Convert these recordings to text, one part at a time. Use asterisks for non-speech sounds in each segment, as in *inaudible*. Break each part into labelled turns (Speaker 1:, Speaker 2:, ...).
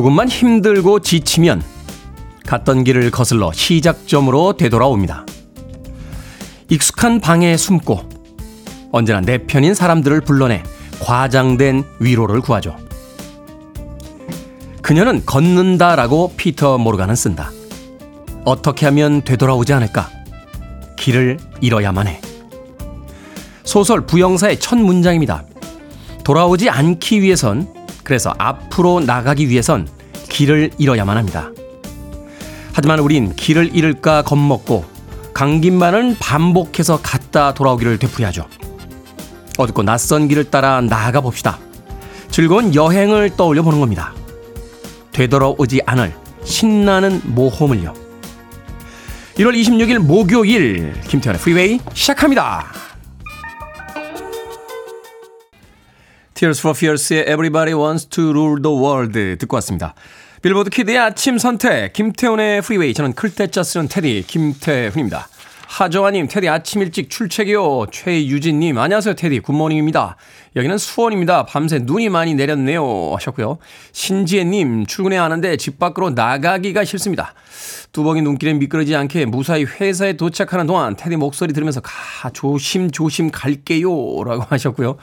Speaker 1: 조금만 힘들고 지치면 갔던 길을 거슬러 시작점으로 되돌아옵니다. 익숙한 방에 숨고 언제나 내 편인 사람들을 불러내 과장된 위로를 구하죠. 그녀는 걷는다라고 피터 모르가는 쓴다. 어떻게 하면 되돌아오지 않을까? 길을 잃어야만 해. 소설 부영사의 첫 문장입니다. 돌아오지 않기 위해선, 그래서 앞으로 나가기 위해선 길을 잃어야만 합니다. 하지만 우린 길을 잃을까 겁먹고 간 김만은 반복해서 갔다 돌아오기를 되풀이하죠. 어둡고 낯선 길을 따라 나아가 봅시다. 즐거운 여행을 떠올려 보는 겁니다. 되돌아오지 않을 신나는 모험을요. 1월 26일 목요일 김태현의 프리웨이 시작합니다. Tears for Fears의 Everybody Wants to Rule the World 듣고 왔습니다. 빌보드 키드의 아침 선택 김태훈의 프리웨이 저는 클 때 짜 쓰는 테디 김태훈입니다. 하정아님, 테디 아침 일찍 출첵이요. 최유진님, 안녕하세요, 테디. 굿모닝입니다. 여기는 수원입니다. 밤새 눈이 많이 내렸네요. 하셨고요. 신지혜님, 출근해야 하는데 집 밖으로 나가기가 싫습니다. 뚜벅이 눈길에 미끄러지지 않게 무사히 회사에 도착하는 동안 테디 목소리 들으면서 가, 조심조심 갈게요. 라고 하셨고요.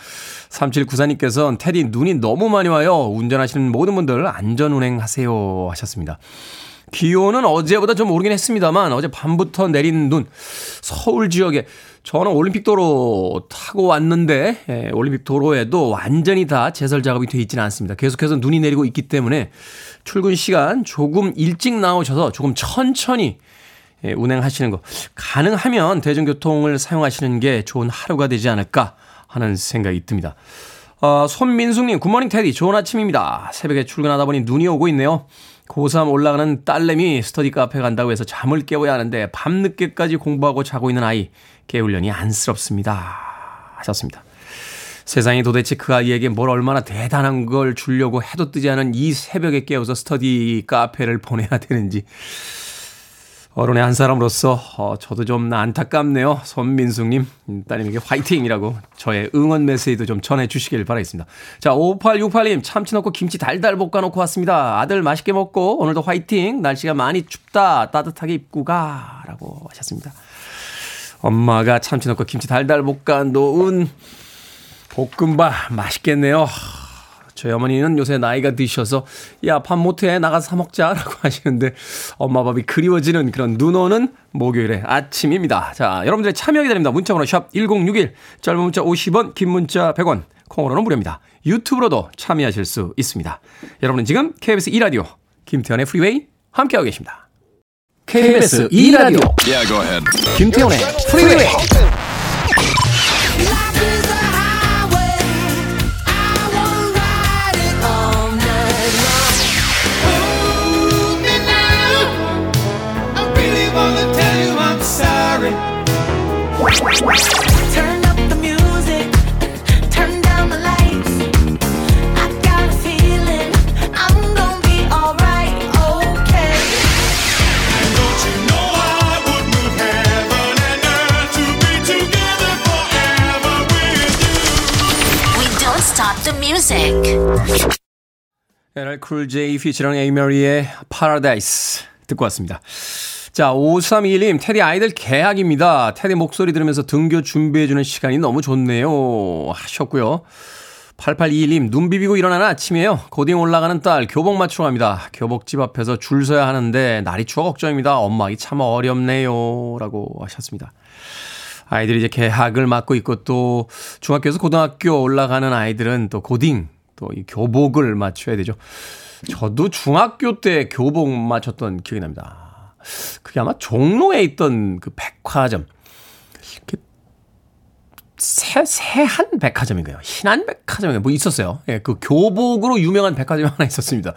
Speaker 1: 3794님께서는 테디 눈이 너무 많이 와요. 운전하시는 모든 분들 안전운행 하세요. 하셨습니다. 기온은 어제보다 좀 오르긴 했습니다만 어제 밤부터 내린 눈 서울 지역에 저는 올림픽 도로 타고 왔는데 예, 올림픽 도로에도 완전히 다 제설 작업이 돼 있지는 않습니다. 계속해서 눈이 내리고 있기 때문에 출근 시간 조금 일찍 나오셔서 조금 천천히 예, 운행하시는 거 가능하면 대중교통을 사용하시는 게 좋은 하루가 되지 않을까 하는 생각이 듭니다. 어, 손민숙님 굿모닝 테디 좋은 아침입니다. 새벽에 출근하다 보니 눈이 오고 있네요. 고3 올라가는 딸내미 스터디 카페 간다고 해서 잠을 깨워야 하는데 밤늦게까지 공부하고 자고 있는 아이 깨우려니 안쓰럽습니다. 하셨습니다. 세상이 도대체 그 아이에게 뭘 얼마나 대단한 걸 주려고 해도 뜨지 않은 이 새벽에 깨워서 스터디 카페를 보내야 되는지 어른의 한 사람으로서 어, 저도 좀 안타깝네요. 손민숙님, 따님에게 화이팅이라고 저의 응원 메시지도 좀 전해주시길 바라겠습니다. 자, 5868님, 참치 넣고 김치 달달 볶아놓고 왔습니다. 아들 맛있게 먹고 오늘도 화이팅. 날씨가 많이 춥다. 따뜻하게 입고 가. 라고 하셨습니다. 엄마가 참치 넣고 김치 달달 볶아 놓은 볶음밥 맛있겠네요. 저희 어머니는 요새 나이가 드셔서 야 밥 못해 나가서 사 먹자라고 *laughs* 하시는데 엄마 밥이 그리워지는 그런 눈 오는 목요일의 아침입니다. 자 여러분들의 참여 기다립니다. 문자번호 샵 1061 짧은 문자 50원 긴 문자 100원 콩으로는 무료입니다. 유튜브로도 참여하실 수 있습니다. 여러분은 지금 KBS 2 라디오 김태훈의 프리웨이 함께하고 계십니다. KBS 2 라디오 yeah, 김태훈의 프리웨이 LL Cool J 피처링 에이머리의 Paradise 듣고 왔습니다. 자, 5321님, 테디 아이들 개학입니다. 테디 목소리 들으면서 등교 준비해주는 시간이 너무 좋네요. 하셨고요. 8821님, 눈 비비고 일어나는 아침이에요. 고딩 올라가는 딸, 교복 맞추러 갑니다. 교복집 앞에서 줄 서야 하는데, 날이 추워 걱정입니다. 엄마기 참 어렵네요. 라고 하셨습니다. 아이들이 이제 개학을 맡고 있고, 또, 중학교에서 고등학교 올라가는 아이들은 또 고딩, 또 이 교복을 맞춰야 되죠. 저도 중학교 때 교복 맞췄던 기억이 납니다. 그게 아마 종로에 있던 그 백화점. 새, 새한 백화점인가요? 신한 백화점인가요? 뭐 있었어요. 예, 그 교복으로 유명한 백화점이 하나 있었습니다.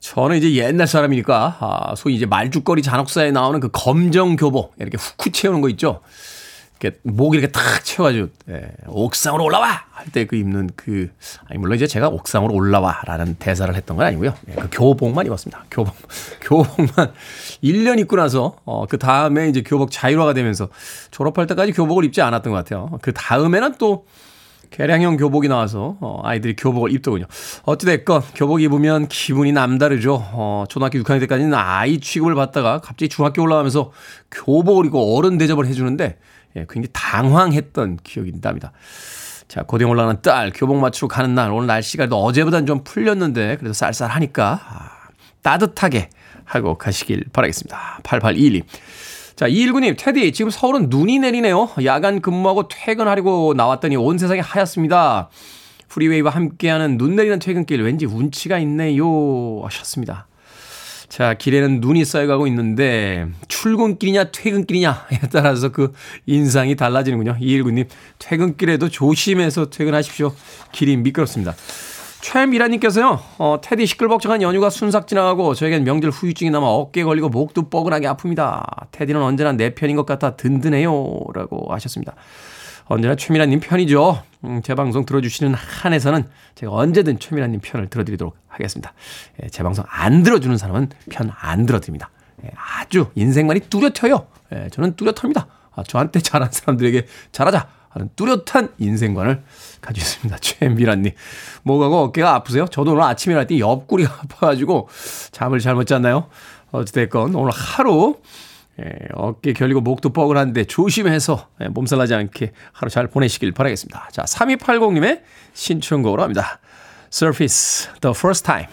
Speaker 1: 저는 이제 옛날 사람이니까, 아, 소위 이제 말죽거리 잔혹사에 나오는 그 검정 교복, 이렇게 훅훅 채우는 거 있죠? 이렇게 목 이렇게 탁 채워가지고 예, 옥상으로 올라와 할 때 그 입는 그 아니 물론 이제 제가 옥상으로 올라와라는 대사를 했던 건 아니고요. 예, 그 교복만 입었습니다. 교복 *laughs* 교복만 1년 입고 나서 어, 그 다음에 이제 교복 자율화가 되면서 졸업할 때까지 교복을 입지 않았던 것 같아요. 그 다음에는 또 개량형 교복이 나와서 어, 아이들이 교복을 입더군요. 어찌됐건 교복 입으면 기분이 남다르죠. 어, 초등학교 6학년 때까지는 아이 취급을 받다가 갑자기 중학교 올라가면서 교복을 입고 어른 대접을 해주는데 예, 굉장히 당황했던 기억이 납니다. 자, 고등 올라가는 딸 교복 맞추러 가는 날 오늘 날씨가 또 어제보다는 좀 풀렸는데 그래도 쌀쌀하니까 아, 따뜻하게 하고 가시길 바라겠습니다. 8821님. 자, 219님, 테디, 지금 서울은 눈이 내리네요. 야간 근무하고 퇴근하려고 나왔더니 온 세상이 하얗습니다. 프리웨이와 함께하는 눈 내리는 퇴근길 왠지 운치가 있네요. 하셨습니다. 자, 길에는 눈이 쌓여가고 있는데 출근길이냐 퇴근길이냐에 따라서 그 인상이 달라지는군요. 219님, 퇴근길에도 조심해서 퇴근하십시오. 길이 미끄럽습니다. 최미라님께서요, 어, 테디 시끌벅적한 연휴가 순삭 지나가고 저에겐 명절 후유증이 남아 어깨에 걸리고 목도 뻐근하게 아픕니다. 테디는 언제나 내 편인 것 같아 든든해요. 라고 하셨습니다. 언제나 최미라님 편이죠. 음, 제 방송 들어주시는 한에서는 제가 언제든 최미라님 편을 들어드리도록 하겠습니다. 예, 제 방송 안 들어주는 사람은 편 안 들어드립니다. 예, 아주 인생만이 뚜렷해요. 예, 저는 뚜렷합니다. 아, 저한테 잘한 사람들에게 잘하자. 하는 뚜렷한 인생관을 가지고 있습니다. 최미란님. 뭐가고 어깨가 아프세요? 저도 오늘 아침에 일어날 때 옆구리가 아파가지고 잠을 잘못 잤나요? 어찌됐건 오늘 하루 예, 어깨 결리고 목도 뻐근한데 조심해서 예, 몸살 나지 않게 하루 잘 보내시길 바라겠습니다. 자, 3280님의 신청곡으로 합니다. Surface, The First Time.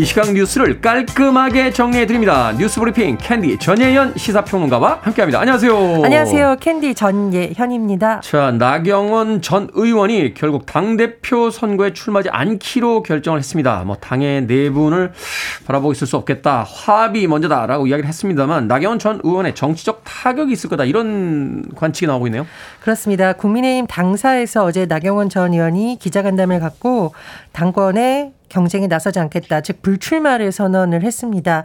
Speaker 1: 이 시각 뉴스를 깔끔하게 정리해 드립니다. 뉴스 브리핑 캔디 전예현 시사평론가와 함께합니다. 안녕하세요.
Speaker 2: 안녕하세요. 캔디 전예현입니다.
Speaker 1: 자, 나경원 전 의원이 결국 당 대표 선거에 출마하지 않기로 결정을 했습니다. 뭐 당의 내분을 바라보고 있을 수 없겠다. 화합이 먼저다라고 이야기를 했습니다만 나경원 전 의원의 정치적 타격이 있을 거다 이런 관측이 나오고 있네요.
Speaker 2: 그렇습니다. 국민의힘 당사에서 어제 나경원 전 의원이 기자간담회를 갖고 당권에 경쟁에 나서지 않겠다. 즉 불출마를 선언을 했습니다.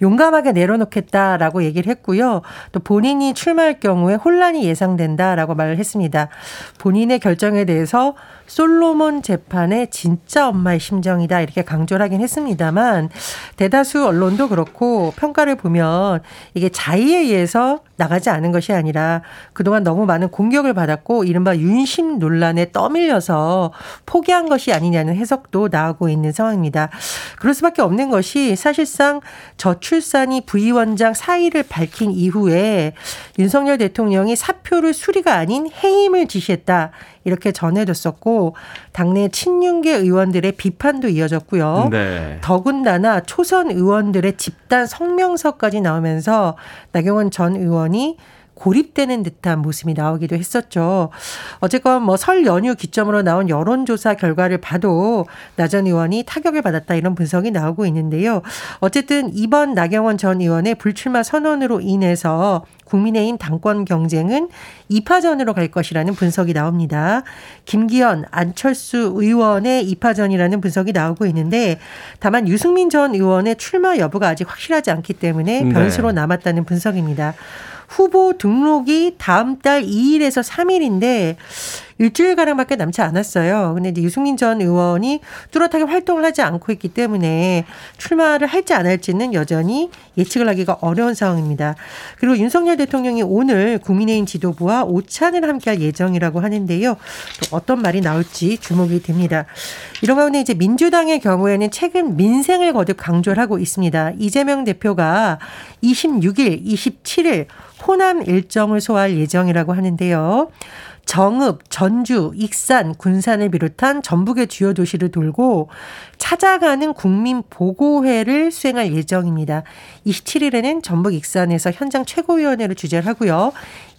Speaker 2: 용감하게 내려놓겠다라고 얘기를 했고요. 또 본인이 출마할 경우에 혼란이 예상된다라고 말을 했습니다. 본인의 결정에 대해서 솔로몬 재판의 진짜 엄마의 심정이다 이렇게 강조를 하긴 했습니다만 대다수 언론도 그렇고 평가를 보면 이게 자의에 의해서 나가지 않은 것이 아니라 그동안 너무 많은 공격을 받았고 이른바 윤심 논란에 떠밀려서 포기한 것이 아니냐는 해석도 나오고 있는 상황입니다. 그럴 수밖에 없는 것이 사실상 저출산이 부위원장 사의를 밝힌 이후에 윤석열 대통령이 사표를 수리가 아닌 해임을 지시했다. 이렇게 전해졌었고 당내 친윤계 의원들의 비판도 이어졌고요. 네. 더군다나 초선 의원들의 집단 성명서까지 나오면서 나경원 전 의원이 고립되는 듯한 모습이 나오기도 했었죠. 어쨌건 뭐 설 연휴 기점으로 나온 여론조사 결과를 봐도 나 전 의원이 타격을 받았다 이런 분석이 나오고 있는데요. 어쨌든 이번 나경원 전 의원의 불출마 선언으로 인해서 국민의힘 당권 경쟁은 2파전으로 갈 것이라는 분석이 나옵니다. 김기현, 안철수 의원의 2파전이라는 분석이 나오고 있는데 다만 유승민 전 의원의 출마 여부가 아직 확실하지 않기 때문에 네. 변수로 남았다는 분석입니다. 후보 등록이 다음 달 2일에서 3일인데 일주일가량밖에 남지 않았어요. 근데 유승민 전 의원이 뚜렷하게 활동을 하지 않고 있기 때문에 출마를 할지 안 할지는 여전히 예측을 하기가 어려운 상황입니다. 그리고 윤석열 대통령이 오늘 국민의힘 지도부와 오찬을 함께할 예정이라고 하는데요. 또 어떤 말이 나올지 주목이 됩니다. 이런 가운데 이제 민주당의 경우에는 최근 민생을 거듭 강조를 하고 있습니다. 이재명 대표가 26일, 27일 호남 일정을 소화할 예정이라고 하는데요. 정읍, 전주, 익산, 군산을 비롯한 전북의 주요 도시를 돌고 찾아가는 국민 보고회를 수행할 예정입니다. 27일에는 전북 익산에서 현장 최고위원회를 주재를 하고요.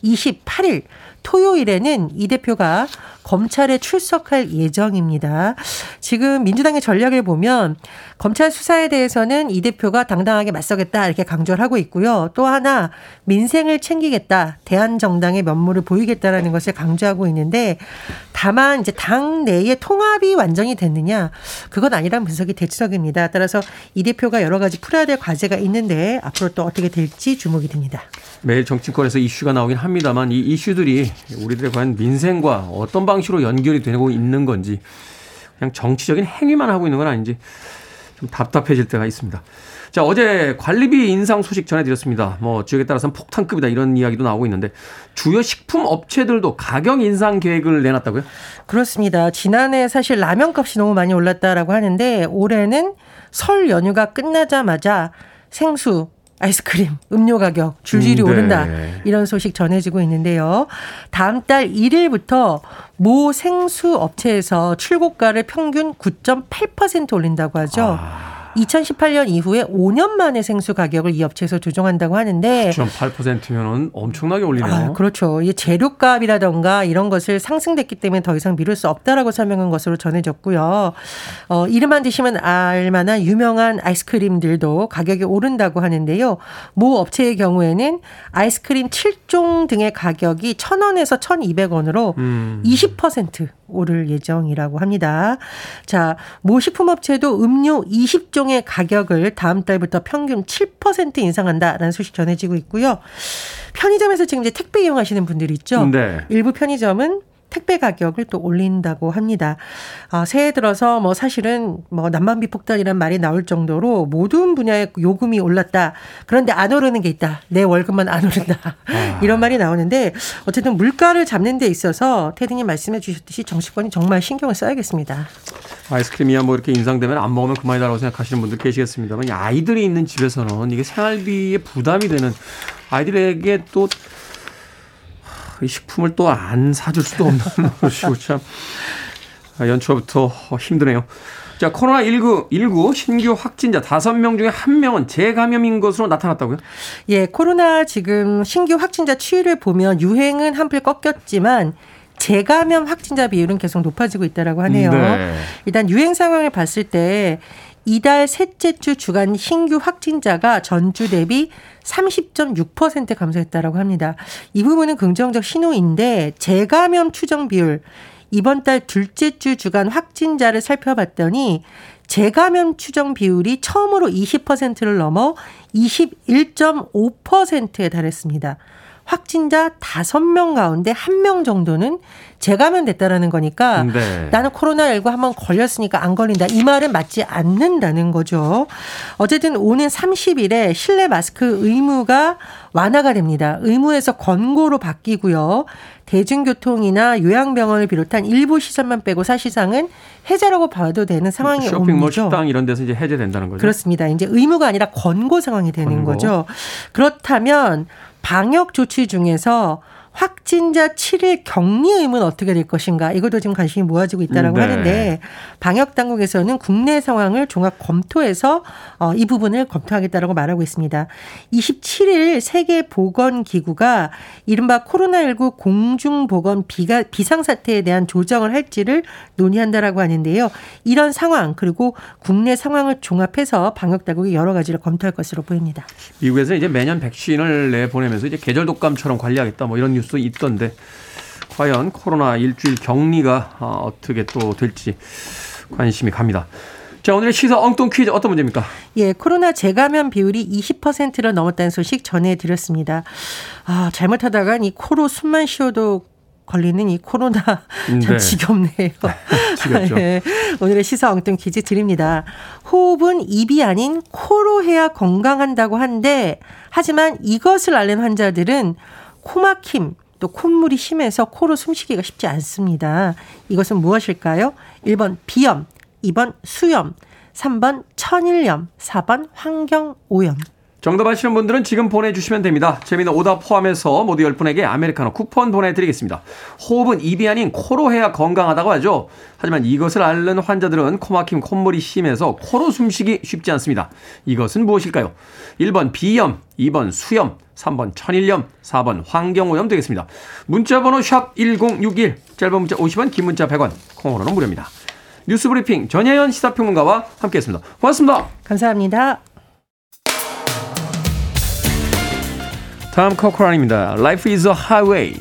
Speaker 2: 28일 토요일에는 이 대표가 검찰에 출석할 예정입니다. 지금 민주당의 전략을 보면 검찰 수사에 대해서는 이 대표가 당당하게 맞서겠다 이렇게 강조를 하고 있고요. 또 하나 민생을 챙기겠다. 대한 정당의 면모를 보이겠다라는 것을 강조하고 있는데 다만 이제 당 내의 통합이 완전히 됐느냐 그건 아니란 분석이 대치석입니다. 따라서 이 대표가 여러 가지 풀어야 될 과제가 있는데 앞으로 또 어떻게 될지 주목이 됩니다.
Speaker 1: 매일 정치권에서 이슈가 나오긴 만 이 이슈들이 우리들의 과연 민생과 어떤 방식으로 연결이 되고 있는 건지 그냥 정치적인 행위만 하고 있는 건 아닌지 좀 답답해질 때가 있습니다. 자, 어제 관리비 인상 소식 전해드렸습니다. 뭐, 지역에 따라서는 폭탄급이다 이런 이야기도 나오고 있는데, 주요 식품 업체들도 가격 인상 계획을 내놨다고요?
Speaker 2: 그렇습니다. 지난해 사실 라면 값이 너무 많이 올랐다라고 하는데, 올해는 설 연휴가 끝나자마자 생수, 아이스크림, 음료 가격 줄줄이 음, 네. 오른다. 이런 소식 전해지고 있는데요. 다음 달 1일부터 모 생수 업체에서 출고가를 평균 9.8% 올린다고 하죠. 아. 2018년 이후에 5년 만에 생수 가격을 이 업체에서 조정한다고 하는데
Speaker 1: 9.8%면은 엄청나게 올리네요. 아,
Speaker 2: 그렇죠. 이 재료값이라던가 이런 것을 상승됐기 때문에 더 이상 미룰 수 없다라고 설명한 것으로 전해졌고요. 어, 이름만 드시면 알만한 유명한 아이스크림들도 가격이 오른다고 하는데요. 모 업체의 경우에는 아이스크림 7종 등의 가격이 1,000원에서 1,200원으로 음. 20% 오를 예정이라고 합니다. 자, 모 식품업체도 음료 20종의 가격을 다음 달부터 평균 7% 인상한다라는 소식 전해지고 있고요. 편의점에서 지금 이제 택배 이용하시는 분들이 있죠. 네. 일부 편의점은 택배 가격을 또 올린다고 합니다. 아, 새해 들어서 뭐 사실은 뭐 난방비 폭탄이란 말이 나올 정도로 모든 분야의 요금이 올랐다. 그런데 안 오르는 게 있다. 내 월급만 안 오른다. 아. *laughs* 이런 말이 나오는데 어쨌든 물가를 잡는 데 있어서 테디님 말씀해 주셨듯이 정치권이 정말 신경을 써야겠습니다.
Speaker 1: 아이스크림이야 뭐 이렇게 인상되면 안 먹으면 그만이다라고 생각하시는 분들 계시겠습니다만 아이들이 있는 집에서는 이게 생활비에 부담이 되는 아이들에게 또 이 식품을 또 안 사줄 수도 없는 *laughs* 것이고 참 연초부터 힘드네요. 자, 코로나19, 19 신규 확진자 5명 중에 1명은 재감염인 것으로 나타났다고요?
Speaker 2: 예, 코로나 지금 신규 확진자 추이를 보면 유행은 한풀 꺾였지만 재감염 확진자 비율은 계속 높아지고 있다라고 하네요. 네. 일단 유행 상황을 봤을 때 이달 셋째 주 주간 신규 확진자가 전주 대비 30.6% 감소했다라고 합니다. 이 부분은 긍정적 신호인데 재감염 추정 비율 이번 달 둘째 주 주간 확진자를 살펴봤더니 재감염 추정 비율이 처음으로 20%를 넘어 21.5%에 달했습니다. 확진자 5명 가운데 1명 정도는 재감염됐다라는 거니까 네. 나는 코로나19 한번 걸렸으니까 안 걸린다. 이 말은 맞지 않는다는 거죠. 어쨌든 오는 30일에 실내 마스크 의무가 완화가 됩니다. 의무에서 권고로 바뀌고요. 대중교통이나 요양병원을 비롯한 일부 시설만 빼고 사실상은 해제라고 봐도 되는 상황이
Speaker 1: 쇼핑몰, 옵니다. 식당 이런 데서 이제 해제된다는 거죠.
Speaker 2: 그렇습니다. 이제 의무가 아니라 권고 상황이 되는 권고. 거죠. 그렇다면 방역 조치 중에서 확진자 7일 격리 의무는 어떻게 될 것인가 이것도 지금 관심이 모아지고 있다라고 네. 하는데 방역 당국에서는 국내 상황을 종합 검토해서 어, 이 부분을 검토하겠다라고 말하고 있습니다. 27일 세계 보건 기구가 이른바 코로나19 공중 보건 비가 비상 사태에 대한 조정을 할지를 논의한다라고 하는데요. 이런 상황 그리고 국내 상황을 종합해서 방역 당국이 여러 가지를 검토할 것으로 보입니다.
Speaker 1: 미국에서 이제 매년 백신을 내 보내면서 이제 계절 독감처럼 관리하겠다 뭐 이런 뉴스 뉴스 있던데 과연 코로나 일주일 격리가 어, 어떻게 또 될지 관심이 갑니다. 자, 오늘의 시사 엉뚱 퀴즈 어떤 문제입니까?
Speaker 2: 예, 코로나 재감염 비율이 20%를 넘었다는 소식 전해드렸습니다. 아, 잘못하다가 이 코로 숨만 쉬어도 걸리는 이 코로나 참 네. 지겹네요. 네. *laughs* 오늘의 시사 엉뚱 퀴즈 드립니다. 호흡은 입이 아닌 코로 해야 건강한다고 한데 하지만 이것을 앓는 환자들은 코막힘, 또 콧물이 심해서 코로 숨쉬기가 쉽지 않습니다. 이것은 무엇일까요? 1번 비염, 2번 수염, 3번 천일염, 4번 환경오염.
Speaker 1: 정답 아시는 분들은 지금 보내주시면 됩니다. 재미는 오답 포함해서 모두 10분에게 아메리카노 쿠폰 보내드리겠습니다. 호흡은 입이 아닌 코로 해야 건강하다고 하죠. 하지만 이것을 앓는 환자들은 코막힘 콧물이 심해서 코로 숨쉬기 쉽지 않습니다. 이것은 무엇일까요? 1번 비염, 2번 수염, 3번 천일염, 4번 환경오염 되겠습니다. 문자번호 샵 1061, 짧은 문자 50원, 긴 문자 100원, 콩으로는 무료입니다. 뉴스브리핑 전혜연 시사평론가와 함께했습니다. 고맙습니다.
Speaker 2: 감사합니다.
Speaker 1: 다음 커크란입니다. Life is a highway.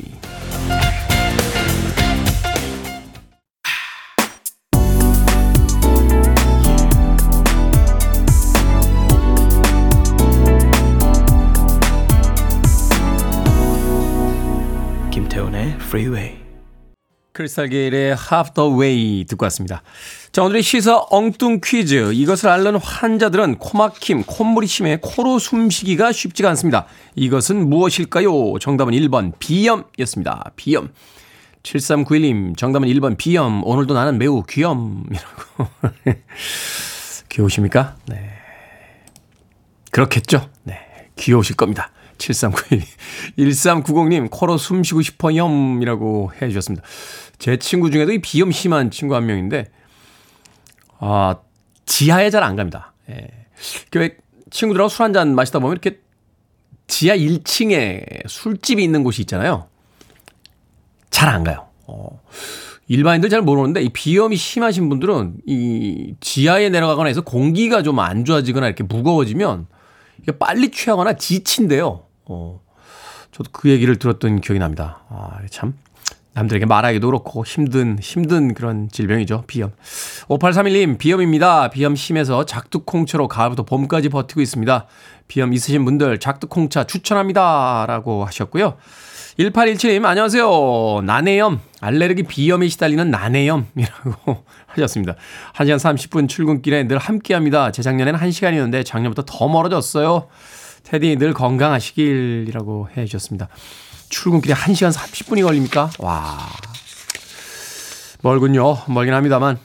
Speaker 1: 김태훈의 Freeway. 크리스탈 게일의 Half the Way 듣고 왔습니다. 자, 오늘의 시사 엉뚱 퀴즈. 이것을 앓는 환자들은 코막힘, 콧물이 심해 코로 숨쉬기가 쉽지가 않습니다. 이것은 무엇일까요? 정답은 1번 비염이었습니다. 비염. 7391님, 정답은 1번 비염. 오늘도 나는 매우 귀염이라고. *laughs* 귀여우십니까? 네. 그렇겠죠? 네. 귀여우실 겁니다. 7391. 1390님, *laughs* 코로 숨 쉬고 싶어 염이라고 해 주셨습니다. 제 친구 중에도 이 비염 심한 친구 한 명인데, 아, 지하에 잘 안 갑니다. 예. 그 친구들하고 술 한 잔 마시다 보면 이렇게 지하 1층에 술집이 있는 곳이 있잖아요. 잘 안 가요. 어. 일반인들 잘 모르는데 이 비염이 심하신 분들은 이 지하에 내려가거나 해서 공기가 좀 안 좋아지거나 이렇게 무거워지면 빨리 취하거나 지친대요. 어. 저도 그 얘기를 들었던 기억이 납니다. 아, 참 남들에게 말하기도 그렇고 힘든 힘든 그런 질병이죠. 비염. 5831님 비염입니다. 비염 심해서 작두콩차로 가을부터 봄까지 버티고 있습니다. 비염 있으신 분들 작두콩차 추천합니다. 라고 하셨고요. 1817님 안녕하세요. 나내염 알레르기 비염에 시달리는 나내염이라고 *laughs* 하셨습니다. 1시간 30분 출근길에 늘 함께합니다. 재작년에는 1시간이었는데 작년부터 더 멀어졌어요. 테디 늘 건강하시길이라고 해 주셨습니다. 출근길에 1시간 30분이 걸립니까? 와. 멀군요. 멀긴 합니다만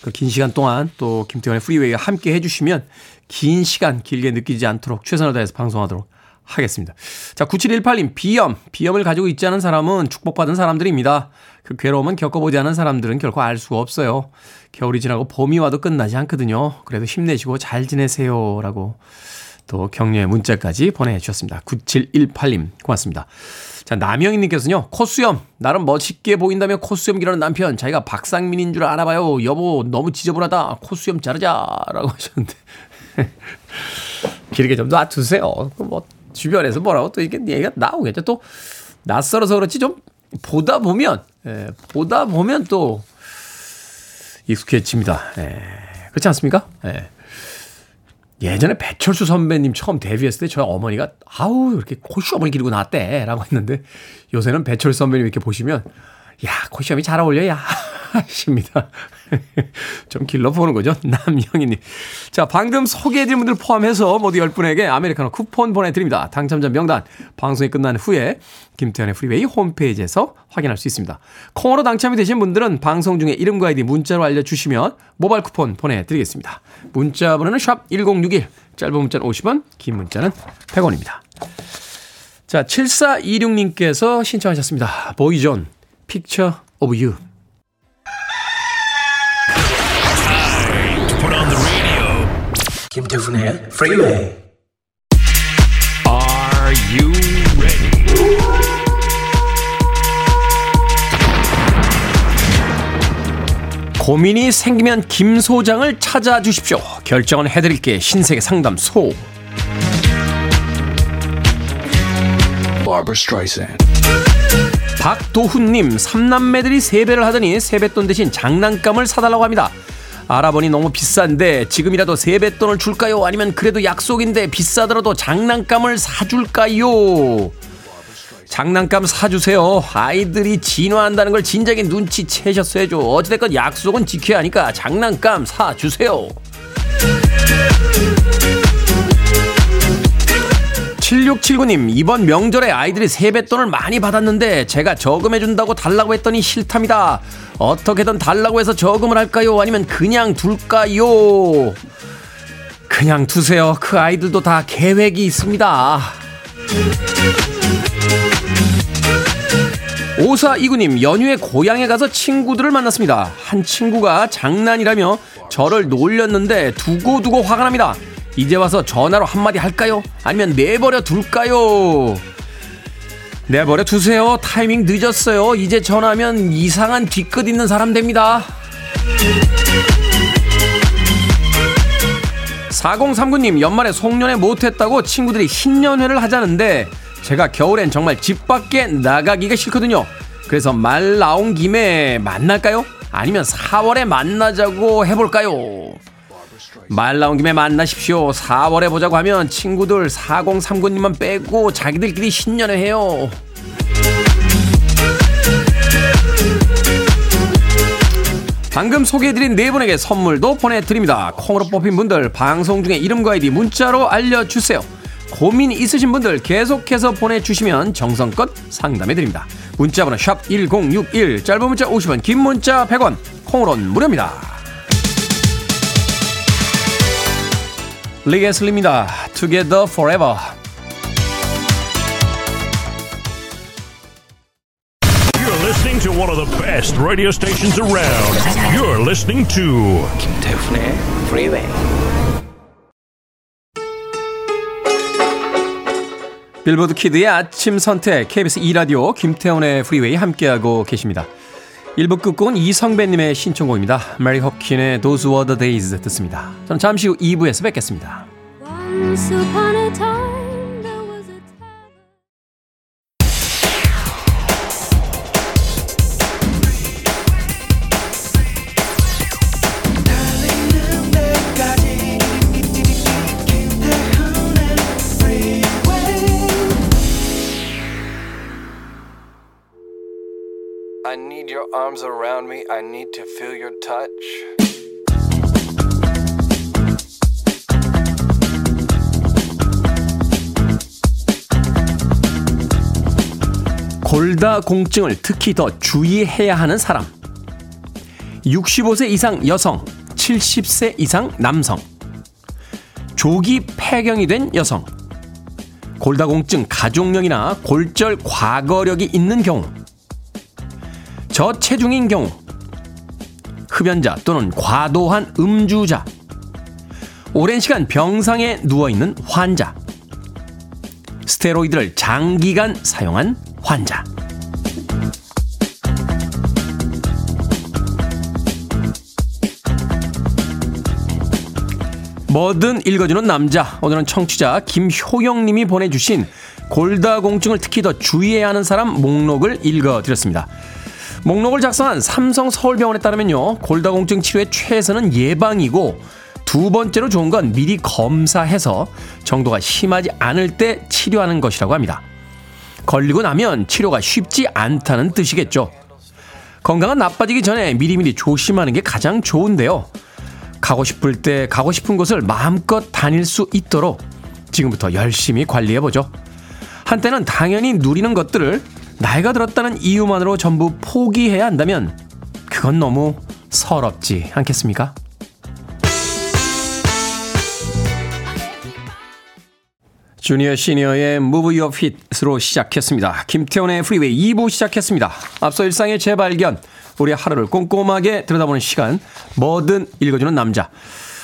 Speaker 1: 그 긴 시간 동안 또 김태현의 프리웨이와 함께 해 주시면 긴 시간 길게 느끼지 않도록 최선을 다해서 방송하도록 하겠습니다. 자, 9718님, 비염. 비염을 가지고 있지 않은 사람은 축복받은 사람들입니다. 그 괴로움은 겪어보지 않은 사람들은 결코 알 수가 없어요. 겨울이 지나고 봄이 와도 끝나지 않거든요. 그래도 힘내시고 잘 지내세요. 라고 또 격려의 문자까지 보내주셨습니다. 9718님, 고맙습니다. 자, 남영희님께서는요, 코수염. 나름 멋있게 보인다며 코수염 기르는 남편. 자기가 박상민인 줄 알아봐요. 여보, 너무 지저분하다. 코수염 자르자. 라고 하셨는데. *laughs* 길게 좀 놔두세요. 뭐, 주변에서 뭐라고 또 이게 얘기가 나오겠죠. 또, 낯설어서 그렇지 좀 보다 보면, 예, 보다 보면 또 익숙해집니다. 예, 그렇지 않습니까? 예. 예전에 배철수 선배님 처음 데뷔했을 때 저희 어머니가 아우 이렇게 코시험을 기르고 나왔대 라고 했는데 요새는 배철수 선배님 이렇게 보시면 야 코시험이 잘 어울려 야 *laughs* 하십니다. *laughs* 좀 길러보는 거죠. *laughs* 남영희님. 자, 방금 소개해드린 분들 포함해서 모두 10분에게 아메리카노 쿠폰 보내드립니다. 당첨자 명단 방송이 끝난 후에 김태훈의 프리웨이 홈페이지에서 확인할 수 있습니다. 콩으로 당첨이 되신 분들은 방송 중에 이름과 아이디 문자로 알려주시면 모바일 쿠폰 보내드리겠습니다. 문자 번호는 샵 1061, 짧은 문자는 50원, 긴 문자는 100원입니다. 자, 7426님께서 신청하셨습니다. Boyzone, Picture of You.
Speaker 3: 김태훈의 프리웨이
Speaker 4: Are you ready?
Speaker 1: 고민이 생기면 김 소장을 찾아주십시오. 결정은 해드릴게 신세계 상담소.
Speaker 4: Barbara Streisand.
Speaker 1: 박도훈님, 삼남매들이 세배를 하더니 세뱃돈 대신 장난감을 사달라고 합니다. 알아보니 너무 비싼데 지금이라도 세뱃돈을 줄까요? 아니면 그래도 약속인데 비싸더라도 장난감을 사줄까요? 장난감 사주세요. 아이들이 진화한다는 걸 진작에 눈치채셨어야죠. 어찌됐건 약속은 지켜야 하니까 장난감 사주세요. 7679님, 이번 명절에 아이들이 세뱃돈을 많이 받았는데 제가 저금해준다고 달라고 했더니 싫답니다. 어떻게든 달라고 해서 저금을 할까요? 아니면 그냥 둘까요? 그냥 두세요. 그 아이들도 다 계획이 있습니다. 오사 이구님 연휴에 고향에 가서 친구들을 만났습니다. 한 친구가 장난이라며 저를 놀렸는데 두고두고 화가 납니다. 이제 와서 전화로 한마디 할까요? 아니면 내버려 둘까요? 내버려 두세요. 타이밍 늦었어요. 이제 전화하면 이상한 뒤끝 있는 사람 됩니다. 4039님 연말에 송년회 못했다고 친구들이 신년회를 하자는데 제가 겨울엔 정말 집 밖에 나가기가 싫거든요. 그래서 말 나온 김에 만날까요? 아니면 4월에 만나자고 해볼까요? 말 나온 김에 만나십시오. 4월에 보자고 하면 친구들 4039님만 빼고 자기들끼리 신년회 해요. 방금 소개해드린 네 분에게 선물도 보내드립니다. 콩으로 뽑힌 분들 방송 중에 이름과 아이디 문자로 알려주세요. 고민 있으신 분들 계속해서 보내주시면 정성껏 상담해드립니다. 문자번호 샵 1061 짧은 문자 50원 긴 문자 100원 콩으로는 무료입니다. 리게슬립니다. Together Forever
Speaker 3: You're listening to one of the best radio stations around. You're listening to
Speaker 4: 김태훈의 Freeway.
Speaker 1: 빌보드 키드의 아침 선택 KBS 2 라디오 김태훈의 프리웨이 함께하고 계십니다. 1부 끝곡은 이성배님의 신청곡입니다. 메리 홉킨의 Those Were The Days 듣습니다. 저는 잠시 후 2부에서 뵙겠습니다. Arms around me. I need to feel your touch. 골다 공증을 특히 더 주의해야 하는 사람. 65세 이상 여성, 70세 이상 남성. 조기 폐경이 된 여성. 골다공증 가족력이나 골절 과거력이 있는 경우. 저체중인 경우, 흡연자 또는 과도한 음주자, 오랜 시간 병상에 누워있는 환자, 스테로이드를 장기간 사용한 환자. 뭐든 읽어주는 남자. 오늘은 청취자 김효영님이 보내주신 골다공증을 특히 더 주의해야 하는 사람 목록을 읽어드렸습니다. 목록을 작성한 삼성 서울병원에 따르면요. 골다공증 치료의 최선은 예방이고 두 번째로 좋은 건 미리 검사해서 정도가 심하지 않을 때 치료하는 것이라고 합니다. 걸리고 나면 치료가 쉽지 않다는 뜻이겠죠. 건강은 나빠지기 전에 미리미리 조심하는 게 가장 좋은데요. 가고 싶을 때 가고 싶은 곳을 마음껏 다닐 수 있도록 지금부터 열심히 관리해보죠. 한때는 당연히 누리는 것들을 나이가 들었다는 이유만으로 전부 포기해야 한다면 그건 너무 서럽지 않겠습니까? 주니어 시니어의 Move Your Fit으로 시작했습니다. 김태훈의 프리웨이 2부 시작했습니다. 앞서 일상의 재발견, 우리의 하루를 꼼꼼하게 들여다보는 시간, 뭐든 읽어주는 남자.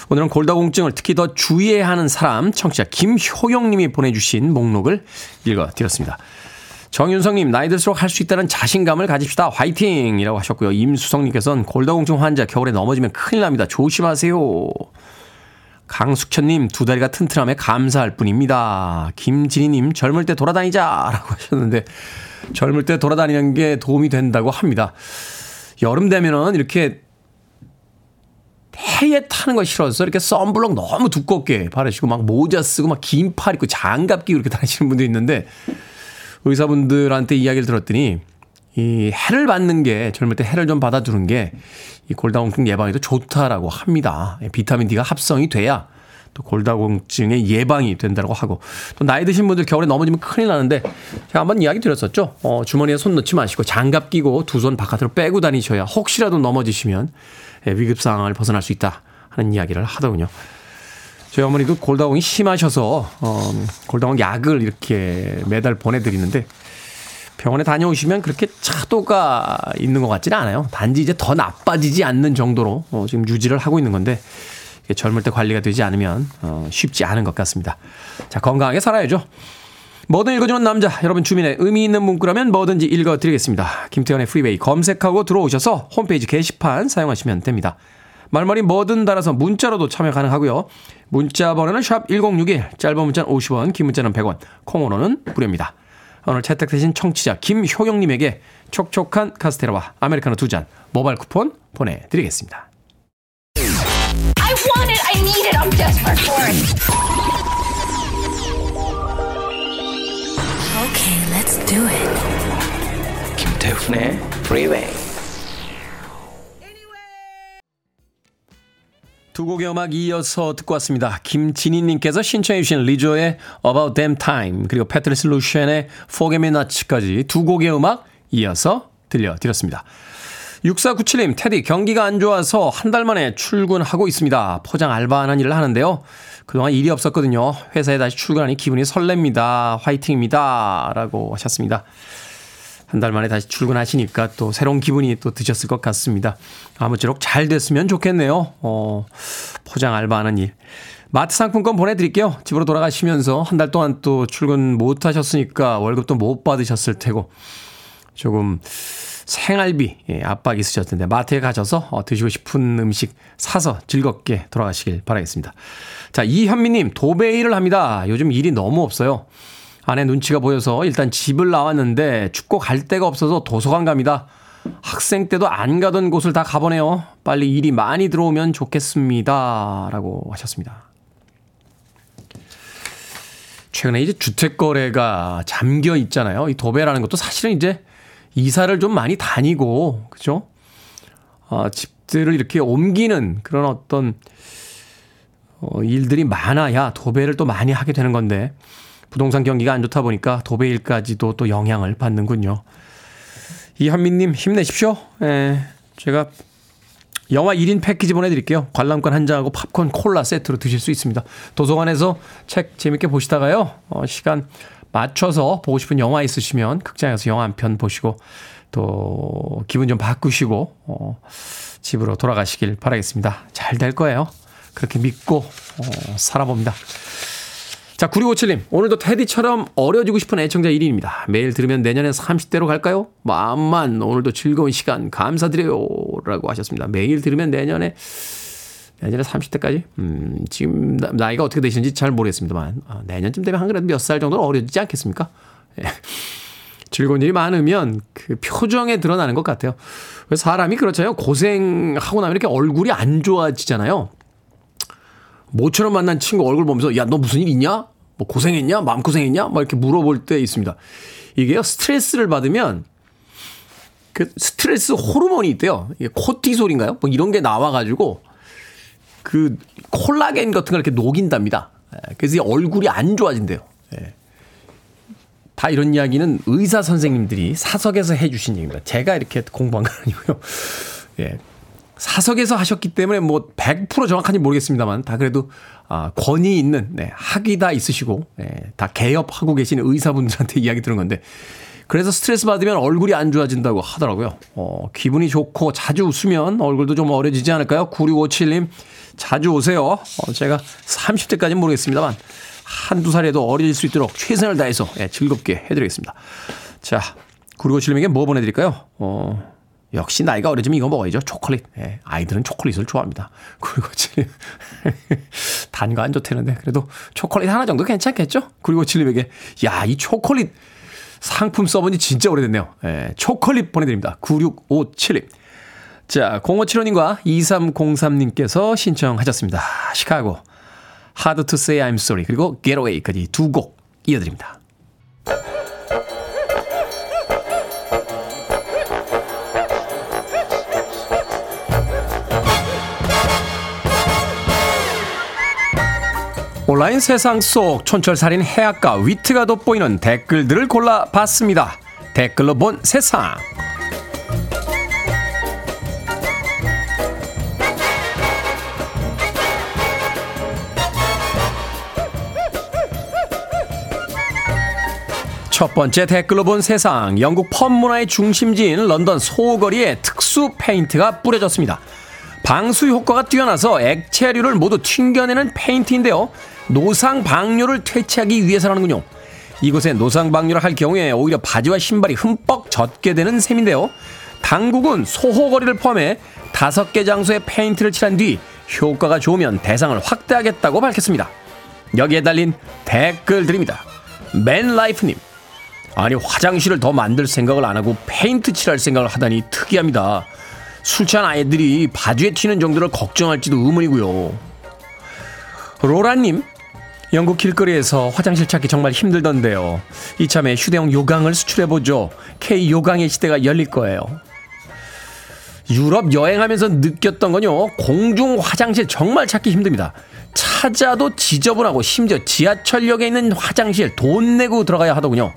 Speaker 1: 오늘은 골다공증을 특히 더 주의해야 하는 사람, 청취자 김효영님이 보내주신 목록을 읽어드렸습니다. 정윤성님, 나이 들수록 할 수 있다는 자신감을 가집시다. 화이팅! 이라고 하셨고요. 임수성님께서는 골다공증 환자 겨울에 넘어지면 큰일 납니다. 조심하세요. 강숙현님, 두 다리가 튼튼함에 감사할 뿐입니다. 김진희님, 젊을 때 돌아다니자! 라고 하셨는데, 젊을 때 돌아다니는 게 도움이 된다고 합니다. 여름 되면은 이렇게 해에 타는 거 싫어서 이렇게 썬블럭 너무 두껍게 바르시고 막 모자 쓰고 막 긴 팔 입고 장갑 끼고 이렇게 다니시는 분도 있는데 의사분들한테 이야기를 들었더니 이 해를 받는 게 젊을 때 해를 좀 받아두는 게 이 골다공증 예방에도 좋다라고 합니다. 비타민 D가 합성이 돼야 또 골다공증의 예방이 된다고 하고 또 나이 드신 분들 겨울에 넘어지면 큰일 나는데 제가 한번 이야기 드렸었죠. 어, 주머니에 손 넣지 마시고 장갑 끼고 두 손 바깥으로 빼고 다니셔야 혹시라도 넘어지시면 예, 위급 상황을 벗어날 수 있다 하는 이야기를 하더군요. 저희 어머니도 골다공이 심하셔서 어, 골다공 약을 이렇게 매달 보내드리는데 병원에 다녀오시면 그렇게 차도가 있는 것 같지는 않아요. 단지 이제 더 나빠지지 않는 정도로 어, 지금 유지를 하고 있는 건데 젊을 때 관리가 되지 않으면 어, 쉽지 않은 것 같습니다. 자 건강하게 살아야죠. 뭐든 읽어주는 남자 여러분 주변의 의미 있는 문구라면 뭐든지 읽어드리겠습니다. 김태훈의 프리웨이 검색하고 들어오셔서 홈페이지 게시판 사용하시면 됩니다. 말머리 뭐든 달아서 문자로도 참여 가능하고요. 문자 번호는 샵 1061, 짧은 문자는 50원, 긴 문자는 100원, 콩으로는 무료입니다. 오늘 채택되신 청취자 김효경님에게 촉촉한 카스테라와 아메리카노 두 잔 모바일 쿠폰 보내드리겠습니다.
Speaker 5: I want it. I need it. I'm desperate for it.
Speaker 6: Okay, let's do it.
Speaker 4: 김태훈의 Freeway.
Speaker 1: 두 곡의 음악 이어서 듣고 왔습니다. 김진희님께서 신청해 주신 리조의 About Damn Time 그리고 패트리스 루션의 Forget Me Not까지 두 곡의 음악 이어서 들려드렸습니다. 6497님, 테디, 경기가 안 좋아서 한 달 만에 출근하고 있습니다. 포장 알바하는 일을 하는데요. 그동안 일이 없었거든요. 회사에 다시 출근하니 기분이 설렙니다. 화이팅입니다. 라고 하셨습니다. 한 달 만에 다시 출근하시니까 또 새로운 기분이 또 드셨을 것 같습니다. 아무쪼록 잘 됐으면 좋겠네요. 어, 포장 알바하는 일. 마트 상품권 보내드릴게요. 집으로 돌아가시면서 한 달 동안 또 출근 못 하셨으니까 월급도 못 받으셨을 테고 조금 생활비 예, 압박 있으셨을 텐데 마트에 가셔서 어, 드시고 싶은 음식 사서 즐겁게 돌아가시길 바라겠습니다. 자, 이현미님 도배 일을 합니다. 요즘 일이 너무 없어요. 아내 눈치가 보여서 일단 집을 나왔는데 춥고 갈 데가 없어서 도서관 갑니다. 학생 때도 안 가던 곳을 다 가보네요. 빨리 일이 많이 들어오면 좋겠습니다. 라고 하셨습니다. 최근에 이제 주택 거래가 잠겨 있잖아요. 이 도배라는 것도 사실은 이제 이사를 좀 많이 다니고, 그죠? 어, 집들을 이렇게 옮기는 그런 어떤, 어, 일들이 많아야 도배를 또 많이 하게 되는 건데, 부동산 경기가 안 좋다 보니까 도배일까지도 또 영향을 받는군요. 이한민님 힘내십시오. 예, 제가 영화 1인 패키지 보내드릴게요. 관람권 한 장하고 팝콘 콜라 세트로 드실 수 있습니다. 도서관에서 책 재밌게 보시다가요. 어, 시간 맞춰서 보고 싶은 영화 있으시면 극장에서 영화 한 편 보시고 또 기분 좀 바꾸시고 어, 집으로 돌아가시길 바라겠습니다. 잘 될 거예요. 그렇게 믿고 어, 살아봅니다. 자, 9657님. 오늘도 테디처럼 어려지고 싶은 애청자 1인입니다. 매일 들으면 내년엔 30대로 갈까요? 마음만 오늘도 즐거운 시간 감사드려요. 라고 하셨습니다. 매일 들으면 내년에, 내년에 30대까지? 음, 지금 나이가 어떻게 되시는지 잘 모르겠습니다만, 아, 내년쯤 되면 한 그래도 몇 살 정도는 어려지지 않겠습니까? 예. 즐거운 일이 많으면 그 표정에 드러나는 것 같아요. 사람이 그렇잖아요. 고생하고 나면 이렇게 얼굴이 안 좋아지잖아요. 모처럼 만난 친구 얼굴 보면서 야 너 무슨 일 있냐? 뭐 고생했냐? 마음 고생했냐? 막 이렇게 물어볼 때 있습니다. 이게요 스트레스를 받으면 그 스트레스 호르몬이 있대요. 이게 코티솔인가요? 뭐 이런 게 나와가지고 그 콜라겐 같은 걸 이렇게 녹인답니다. 예, 그래서 얼굴이 안 좋아진대요. 예. 다 이런 이야기는 의사 선생님들이 사석에서 해주신 얘기입니다. 제가 이렇게 공부한 건 아니고요. 예. 사석에서 하셨기 때문에 뭐 100% 정확한지 모르겠습니다만 다 그래도 아, 권위 있는 네, 학위 다 있으시고 네, 다 개업하고 계시는 의사분들한테 *laughs* 이야기 들은 건데 그래서 스트레스 받으면 얼굴이 안 좋아진다고 하더라고요. 어, 기분이 좋고 자주 웃으면 얼굴도 좀 어려지지 않을까요? 9657님 자주 오세요. 어, 제가 30대까지는 모르겠습니다만 한두 살에도 어려질 수 있도록 최선을 다해서 네, 즐겁게 해드리겠습니다. 자, 9657님에게 뭐 보내드릴까요? 어, 역시 나이가 어려지면 이거 먹어야죠. 초콜릿. 예, 아이들은 초콜릿을 좋아합니다. *laughs* 그리고 지금 단거 안 좋다는데 그래도 초콜릿 하나 정도 괜찮겠죠? 그리고 칠님에게 야, 이 초콜릿 상품 써본지 진짜 오래됐네요. 예, 초콜릿 보내드립니다. 9657님. 자, 0575님과 2303님께서 신청하셨습니다. 시카고, Hard to Say I'm Sorry, 그리고 Getaway까지 두 곡 이어드립니다. 온라인 세상 속 촌철살인 해악과 위트가 돋보이는 댓글들을 골라봤습니다. 댓글로 본 세상. 첫 번째 댓글로 본 세상. 영국 펍 문화의 중심지인 런던 소거리에 특수 페인트가 뿌려졌습니다. 방수 효과가 뛰어나서 액체류를 모두 튕겨내는 페인트인데요. 노상 방뇨를 퇴치하기 위해서라는군요. 이곳에 노상 방뇨를 할 경우에 오히려 바지와 신발이 흠뻑 젖게 되는 셈인데요. 당국은 소호거리를 포함해 다섯 개 장소에 페인트를 칠한 뒤 효과가 좋으면 대상을 확대하겠다고 밝혔습니다. 여기에 달린 댓글들입니다. 맨라이프님. 아니 화장실을 더 만들 생각을 안 하고 페인트 칠할 생각을 하다니 특이합니다. 술 취한 아이들이 바지에 튀는 정도를 걱정할지도 의문이고요. 로라님, 영국 길거리에서 화장실 찾기 정말 힘들던데요. 이참에 휴대용 요강을 수출해보죠. K 요강의 시대가 열릴 거예요. 유럽 여행하면서 느꼈던 건요, 공중 화장실 정말 찾기 힘듭니다. 찾아도 지저분하고 심지어 지하철역에 있는 화장실 돈 내고 들어가야 하더군요.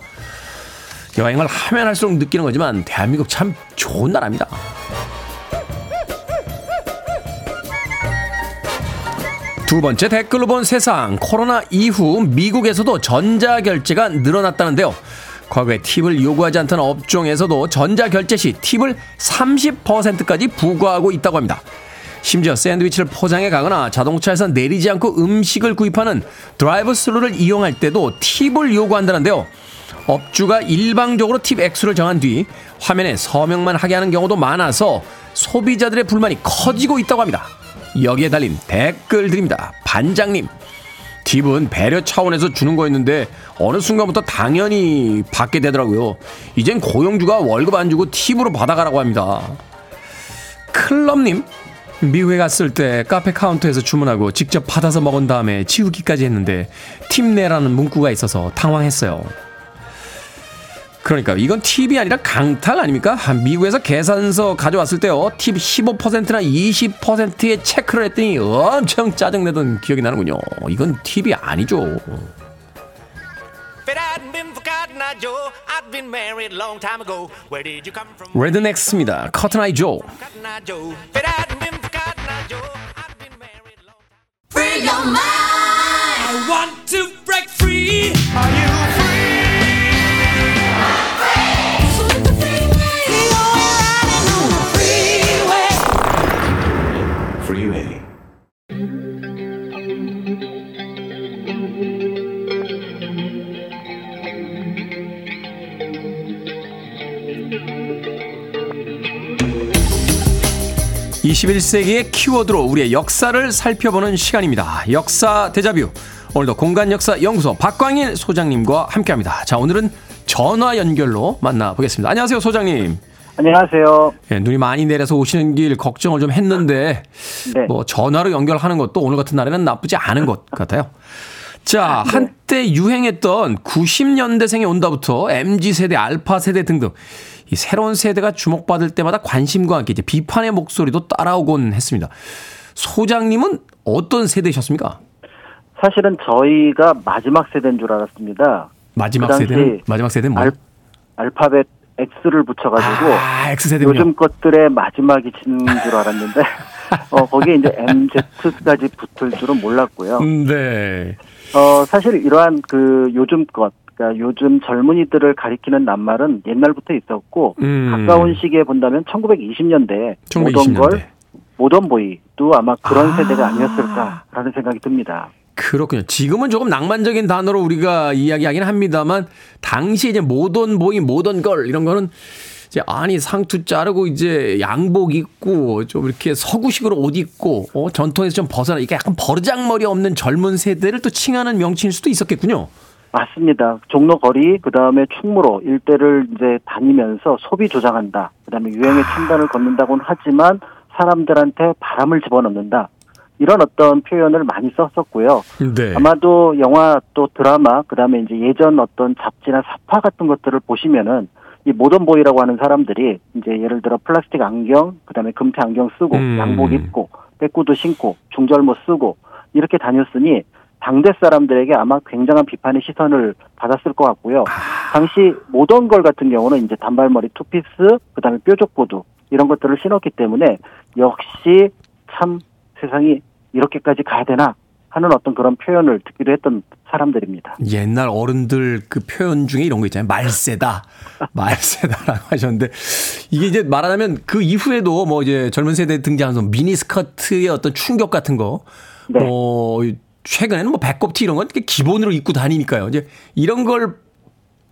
Speaker 1: 여행을 하면 할수록 느끼는 거지만 대한민국 참 좋은 나라입니다. 두 번째 댓글로 본 세상. 코로나 이후 미국에서도 전자결제가 늘어났다는데요. 과거에 팁을 요구하지 않던 업종에서도 전자결제 시 팁을 30%까지 부과하고 있다고 합니다. 심지어 샌드위치를 포장해 가거나 자동차에서 내리지 않고 음식을 구입하는 드라이브 스루를 이용할 때도 팁을 요구한다는데요. 업주가 일방적으로 팁 액수를 정한 뒤 화면에 서명만 하게 하는 경우도 많아서 소비자들의 불만이 커지고 있다고 합니다. 여기에 달린 댓글들입니다. 반장님, 팁은 배려 차원에서 주는 거였는데 어느 순간부터 당연히 받게 되더라고요. 이젠 고용주가 월급 안 주고 팁으로 받아가라고 합니다. 클럽님, 미국에 갔을 때 카페 카운터에서 주문하고 직접 받아서 먹은 다음에 치우기까지 했는데 팁 내라는 문구가 있어서 당황했어요. 그러니까 이건 팁이 아니라 강탈 아닙니까? 미국에서 계산서 가져왔을 때요. 팁 15%나 20%의 체크를 했더니 엄청 짜증내던 기억이 나는군요. 이건 팁이 아니죠. 레드넥스입니다. 커튼 아이 조.
Speaker 5: Free your mind.
Speaker 7: I want to break free. Are you free?
Speaker 1: 21세기의 키워드로 우리의 역사를 살펴보는 시간입니다. 역사 대자뷰. 오늘도 공간 역사 연구소 박광일 소장님과 함께 합니다. 자, 오늘은 전화 연결로 만나보겠습니다. 안녕하세요, 소장님.
Speaker 8: 안녕하세요.
Speaker 1: 예, 눈이 많이 내려서 오시는 길 걱정을 좀 했는데
Speaker 8: 네.
Speaker 1: 뭐 전화로 연결하는 것도 오늘 같은 날에는 나쁘지 않은 것 같아요. 자, 아,
Speaker 8: 네.
Speaker 1: 한때 유행했던 90년대생이 온다부터 MZ 세대, 알파 세대 등등 이 새로운 세대가 주목받을 때마다 관심과 함께 이제 비판의 목소리도 따라오곤 했습니다. 소장님은 어떤 세대셨습니까?
Speaker 8: 사실은 저희가 마지막 세대인 줄 알았습니다.
Speaker 1: 마지막
Speaker 8: 그
Speaker 1: 세대는 마지막 세대는 뭐예요?
Speaker 8: 알, 알파벳 X를 붙여가지고
Speaker 1: 아, X 세대군요.
Speaker 8: 요즘 것들의 마지막이 지는 줄 알았는데 *laughs* 어, 거기에 이제 MZ까지 붙을 줄은 몰랐고요.
Speaker 1: 음, 네.
Speaker 8: 어, 사실 이러한 그 요즘 것, 그러니까 요즘 젊은이들을 가리키는 낱말은 옛날부터 있었고
Speaker 1: 음.
Speaker 8: 가까운 시기에 본다면 1920년대 모던
Speaker 1: 1920년대.
Speaker 8: 걸 모던보이도 아마 그런
Speaker 1: 아.
Speaker 8: 세대가 아니었을까라는 생각이 듭니다.
Speaker 1: 그렇군요. 지금은 조금 낭만적인 단어로 우리가 이야기하긴 합니다만 당시 이제 모던 보이, 모던 걸 이런 거는 이제 아니 상투 자르고 이제 양복 입고 좀 이렇게 서구식으로 옷 입고 어, 전통에서 좀 벗어나 이게 약간 버르장머리 없는 젊은 세대를 또 칭하는 명칭일 수도 있었겠군요.
Speaker 8: 맞습니다. 종로 거리, 그 다음에 충무로 일대를 이제 다니면서 소비 조장한다. 그 다음에 유행의 첨단을 걷는다고는 하지만 사람들한테 바람을 집어넣는다. 이런 어떤 표현을 많이 썼었고요.
Speaker 1: 네.
Speaker 8: 아마도 영화 또 드라마, 그 다음에 이제 예전 어떤 잡지나 삽화 같은 것들을 보시면은 이 모던 보이라고 하는 사람들이 이제 예를 들어 플라스틱 안경, 그 다음에 금태 안경 쓰고
Speaker 1: 음.
Speaker 8: 양복 입고 백구두 신고 중절모 쓰고 이렇게 다녔으니 당대 사람들에게 아마 굉장한 비판의 시선을 받았을 것 같고요. 당시 모던걸 같은 경우는 이제 단발머리 투피스, 그 다음에 뾰족 구두 이런 것들을 신었기 때문에 역시 참 세상이 이렇게까지 가야 되나 하는 어떤 그런 표현을 듣기도 했던 사람들입니다.
Speaker 1: 옛날 어른들 그 표현 중에 이런 거 있잖아요. 말세다. 말세다라고 *laughs* 하셨는데 이게 이제 말하자면 그 이후에도 뭐 이제 젊은 세대 등장하면서 미니스커트의 어떤 충격 같은 거
Speaker 8: 네.
Speaker 1: 어, 최근에는 뭐 배꼽티 이런 건 기본으로 입고 다니니까요. 이제 이런 걸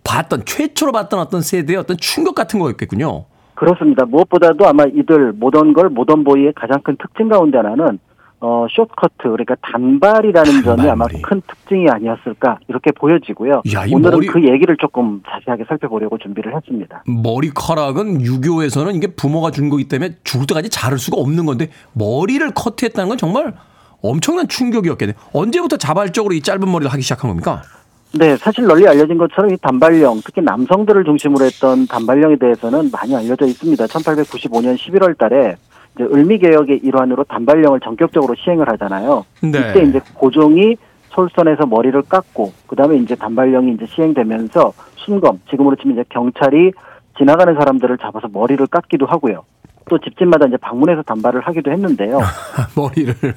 Speaker 1: 봤던 최초로 봤던 어떤 세대의 어떤 충격 같은 거였겠군요.
Speaker 8: 그렇습니다. 무엇보다도 아마 이들 모던 걸, 모던 보이의 가장 큰 특징 가운데 하나는 어, 숏커트, 그러니까 단발이라는 점이 아마. 큰 특징이 아니었을까, 이렇게 보여지고요.
Speaker 1: 야, 이
Speaker 8: 오늘은
Speaker 1: 머리-
Speaker 8: 그 얘기를 조금 자세하게 살펴보려고 준비를 했습니다.
Speaker 1: 머리카락은 유교에서는 이게 부모가 준 거기 때문에 죽을 때까지 자를 수가 없는 건데 머리를 커트했다는 건 정말 엄청난 충격이었겠네요. 언제부터 자발적으로 이 짧은 머리를 하기 시작한 겁니까?
Speaker 8: 네, 사실 널리 알려진 것처럼 이 단발령, 특히 남성들을 중심으로 했던 단발령에 대해서는 많이 알려져 있습니다. 1895년 11월 달에 이제 을미 개혁의 일환으로 단발령을 전격적으로 시행을 하잖아요.
Speaker 1: 네.
Speaker 8: 이때 이제 고종이 솔선에서 머리를 깎고, 그 다음에 이제 단발령이 이제 시행되면서 순검, 지금으로 치면 이제 경찰이 지나가는 사람들을 잡아서 머리를 깎기도 하고요. 또 집집마다 이제 방문해서 단발을 하기도 했는데요. *laughs*
Speaker 1: 머리를. *laughs*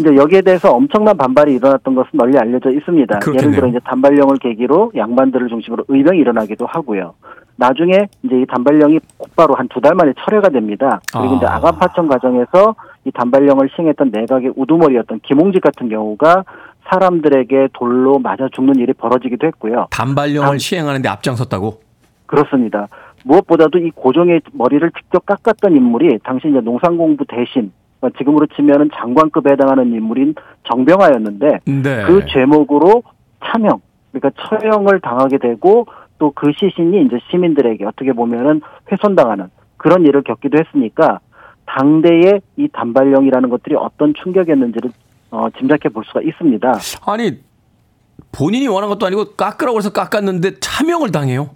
Speaker 8: 이제 여기에 대해서 엄청난 반발이 일어났던 것은 널리 알려져 있습니다.
Speaker 1: 그렇겠네요.
Speaker 8: 예를 들어 이제 단발령을 계기로 양반들을 중심으로 의병이 일어나기도 하고요. 나중에 이제 이 단발령이 곧바로 한 두 달 만에 철회가 됩니다. 그리고
Speaker 1: 아.
Speaker 8: 이제 아가파천 과정에서 이 단발령을 시행했던 내각의 우두머리였던 김홍직 같은 경우가 사람들에게 돌로 맞아 죽는 일이 벌어지기도 했고요.
Speaker 1: 단발령을
Speaker 8: 단-
Speaker 1: 시행하는데 앞장섰다고?
Speaker 8: 그렇습니다. 무엇보다도 이 고종의 머리를 직접 깎았던 인물이 당시 이제 농산공부 대신 어, 지금으로 치면은 장관급에 해당하는 인물인 정병하였는데
Speaker 1: 네.
Speaker 8: 그 죄목으로 차명 그러니까 처형을 당하게 되고 또 그 시신이 이제 시민들에게 어떻게 보면은 훼손당하는 그런 일을 겪기도 했으니까 당대의 이 단발령이라는 것들이 어떤 충격이었는지를 어, 짐작해 볼 수가 있습니다.
Speaker 1: 아니, 본인이 원한 것도 아니고 깎으라고 해서 깎았는데 차명을 당해요?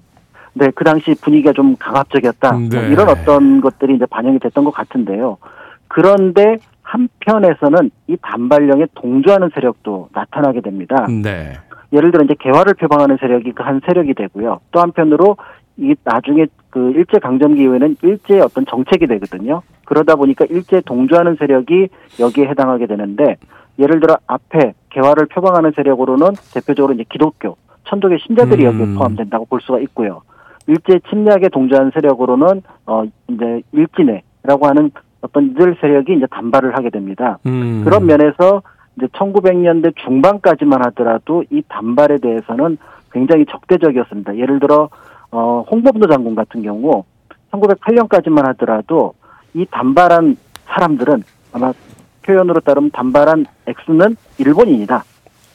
Speaker 8: 네, 그 당시 분위기가 좀 강압적이었다. 뭐
Speaker 1: 네.
Speaker 8: 이런 어떤 것들이 이제 반영이 됐던 것 같은데요. 그런데 한편에서는 이 단발령에 동조하는 세력도 나타나게 됩니다.
Speaker 1: 네.
Speaker 8: 예를 들어 이제 개화를 표방하는 세력이 그 한 세력이 되고요. 또 한편으로 이 나중에 그 일제 강점기 이후에는 일제의 어떤 정책이 되거든요. 그러다 보니까 일제 동조하는 세력이 여기에 해당하게 되는데 예를 들어 앞에 개화를 표방하는 세력으로는 대표적으로 이제 기독교, 천도교 신자들이
Speaker 1: 음.
Speaker 8: 여기에 포함된다고 볼 수가 있고요. 일제 침략에 동조한 세력으로는 어 이제 일진회라고 하는 어떤 이들 세력이 이제 단발을 하게 됩니다.
Speaker 1: 음.
Speaker 8: 그런 면에서 이제 1900년대 중반까지만 하더라도 이 단발에 대해서는 굉장히 적대적이었습니다. 예를 들어 어 홍범도 장군 같은 경우 1908년까지만 하더라도 이 단발한 사람들은 아마 표현으로 따르면 단발한 X는 일본인이다.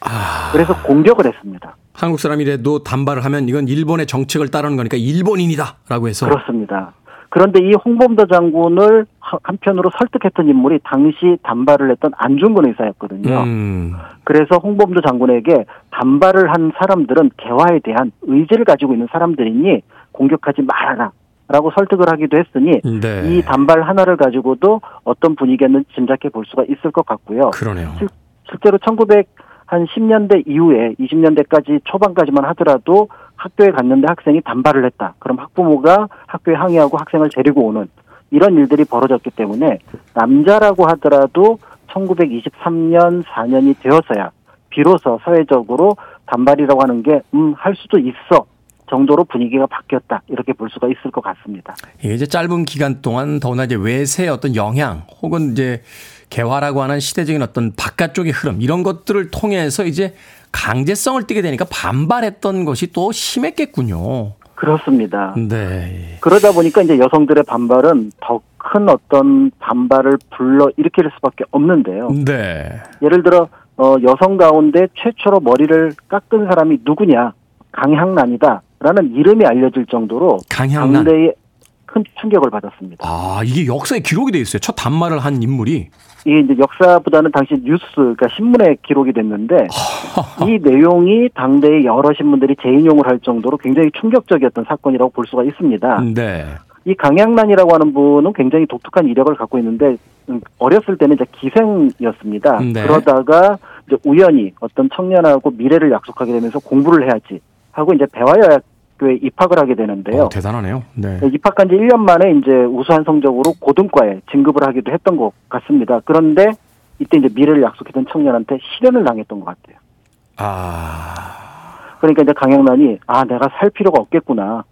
Speaker 1: 아,
Speaker 8: 그래서 공격을 했습니다.
Speaker 1: 한국 사람이라도 단발을 하면 이건 일본의 정책을 따르는 거니까 일본인이다라고 해서
Speaker 8: 그렇습니다. 그런데 이 홍범도 장군을 하- 한편으로 설득했던 인물이 당시 단발을 했던 안중근 의사였거든요.
Speaker 1: 음.
Speaker 8: 그래서 홍범도 장군에게 단발을 한 사람들은 개화에 대한 의지를 가지고 있는 사람들이니 공격하지 말아라. 라고 설득을 하기도 했으니
Speaker 1: 네.
Speaker 8: 이 단발 하나를 가지고도 어떤 분위기였는지 짐작해 볼 수가 있을 것 같고요.
Speaker 1: 그러네요.
Speaker 8: 실- 실제로 1900 한 10년대 이후에 20년대까지 초반까지만 하더라도 학교에 갔는데 학생이 단발을 했다. 그럼 학부모가 학교에 항의하고 학생을 데리고 오는 이런 일들이 벌어졌기 때문에 남자라고 하더라도 1923년 4년이 되어서야 비로소 사회적으로 단발이라고 하는 게 음 할 수도 있어 정도로 분위기가 바뀌었다 이렇게 볼 수가 있을 것 같습니다.
Speaker 1: 이게 이제 짧은 기간 동안 더구나 이제 외세의 어떤 영향 혹은 이제 개화라고 하는 시대적인 어떤 바깥쪽의 흐름 이런 것들을 통해서 이제 강제성을 띠게 되니까 반발했던 것이 또 심했겠군요.
Speaker 8: 그렇습니다.
Speaker 1: 네.
Speaker 8: 그러다 보니까 이제 여성들의 반발은 더 큰 어떤 반발을 불러 일으킬 수밖에 없는데요.
Speaker 1: 네.
Speaker 8: 예를 들어 어, 여성 가운데 최초로 머리를 깎은 사람이 누구냐 강향란이다라는 이름이 알려질 정도로
Speaker 1: 강향란.
Speaker 8: 당대에 큰 충격을 받았습니다.
Speaker 1: 아, 이게 역사에 기록이 돼 있어요. 첫 단말을 한 인물이.
Speaker 8: 이게 이제 역사보다는 당시 뉴스 그러니까 신문에 기록이 됐는데 *laughs* 이 내용이 당대의 여러 신문들이 재인용을 할 정도로 굉장히 충격적이었던 사건이라고 볼 수가 있습니다.
Speaker 1: 네.
Speaker 8: 이 강양란이라고 하는 분은 굉장히 독특한 이력을 갖고 있는데 음, 어렸을 때는 이제 기생이었습니다.
Speaker 1: 네.
Speaker 8: 그러다가 이제 우연히 어떤 청년하고 미래를 약속하게 되면서 공부를 해야지 하고 이제 배화여학 교에 입학을 하게 되는데요.
Speaker 1: 어, 대단하네요. 네.
Speaker 8: 네, 입학한 지 1년 만에 이제 우수한 성적으로 고등과에 진급을 하기도 했던 것 같습니다. 그런데 이때 이제 미래를 약속했던 청년한테 실현을 당했던 것 같아요.
Speaker 1: 아.
Speaker 8: 그러니까 이제 강영란이 아 내가 살 필요가 없겠구나.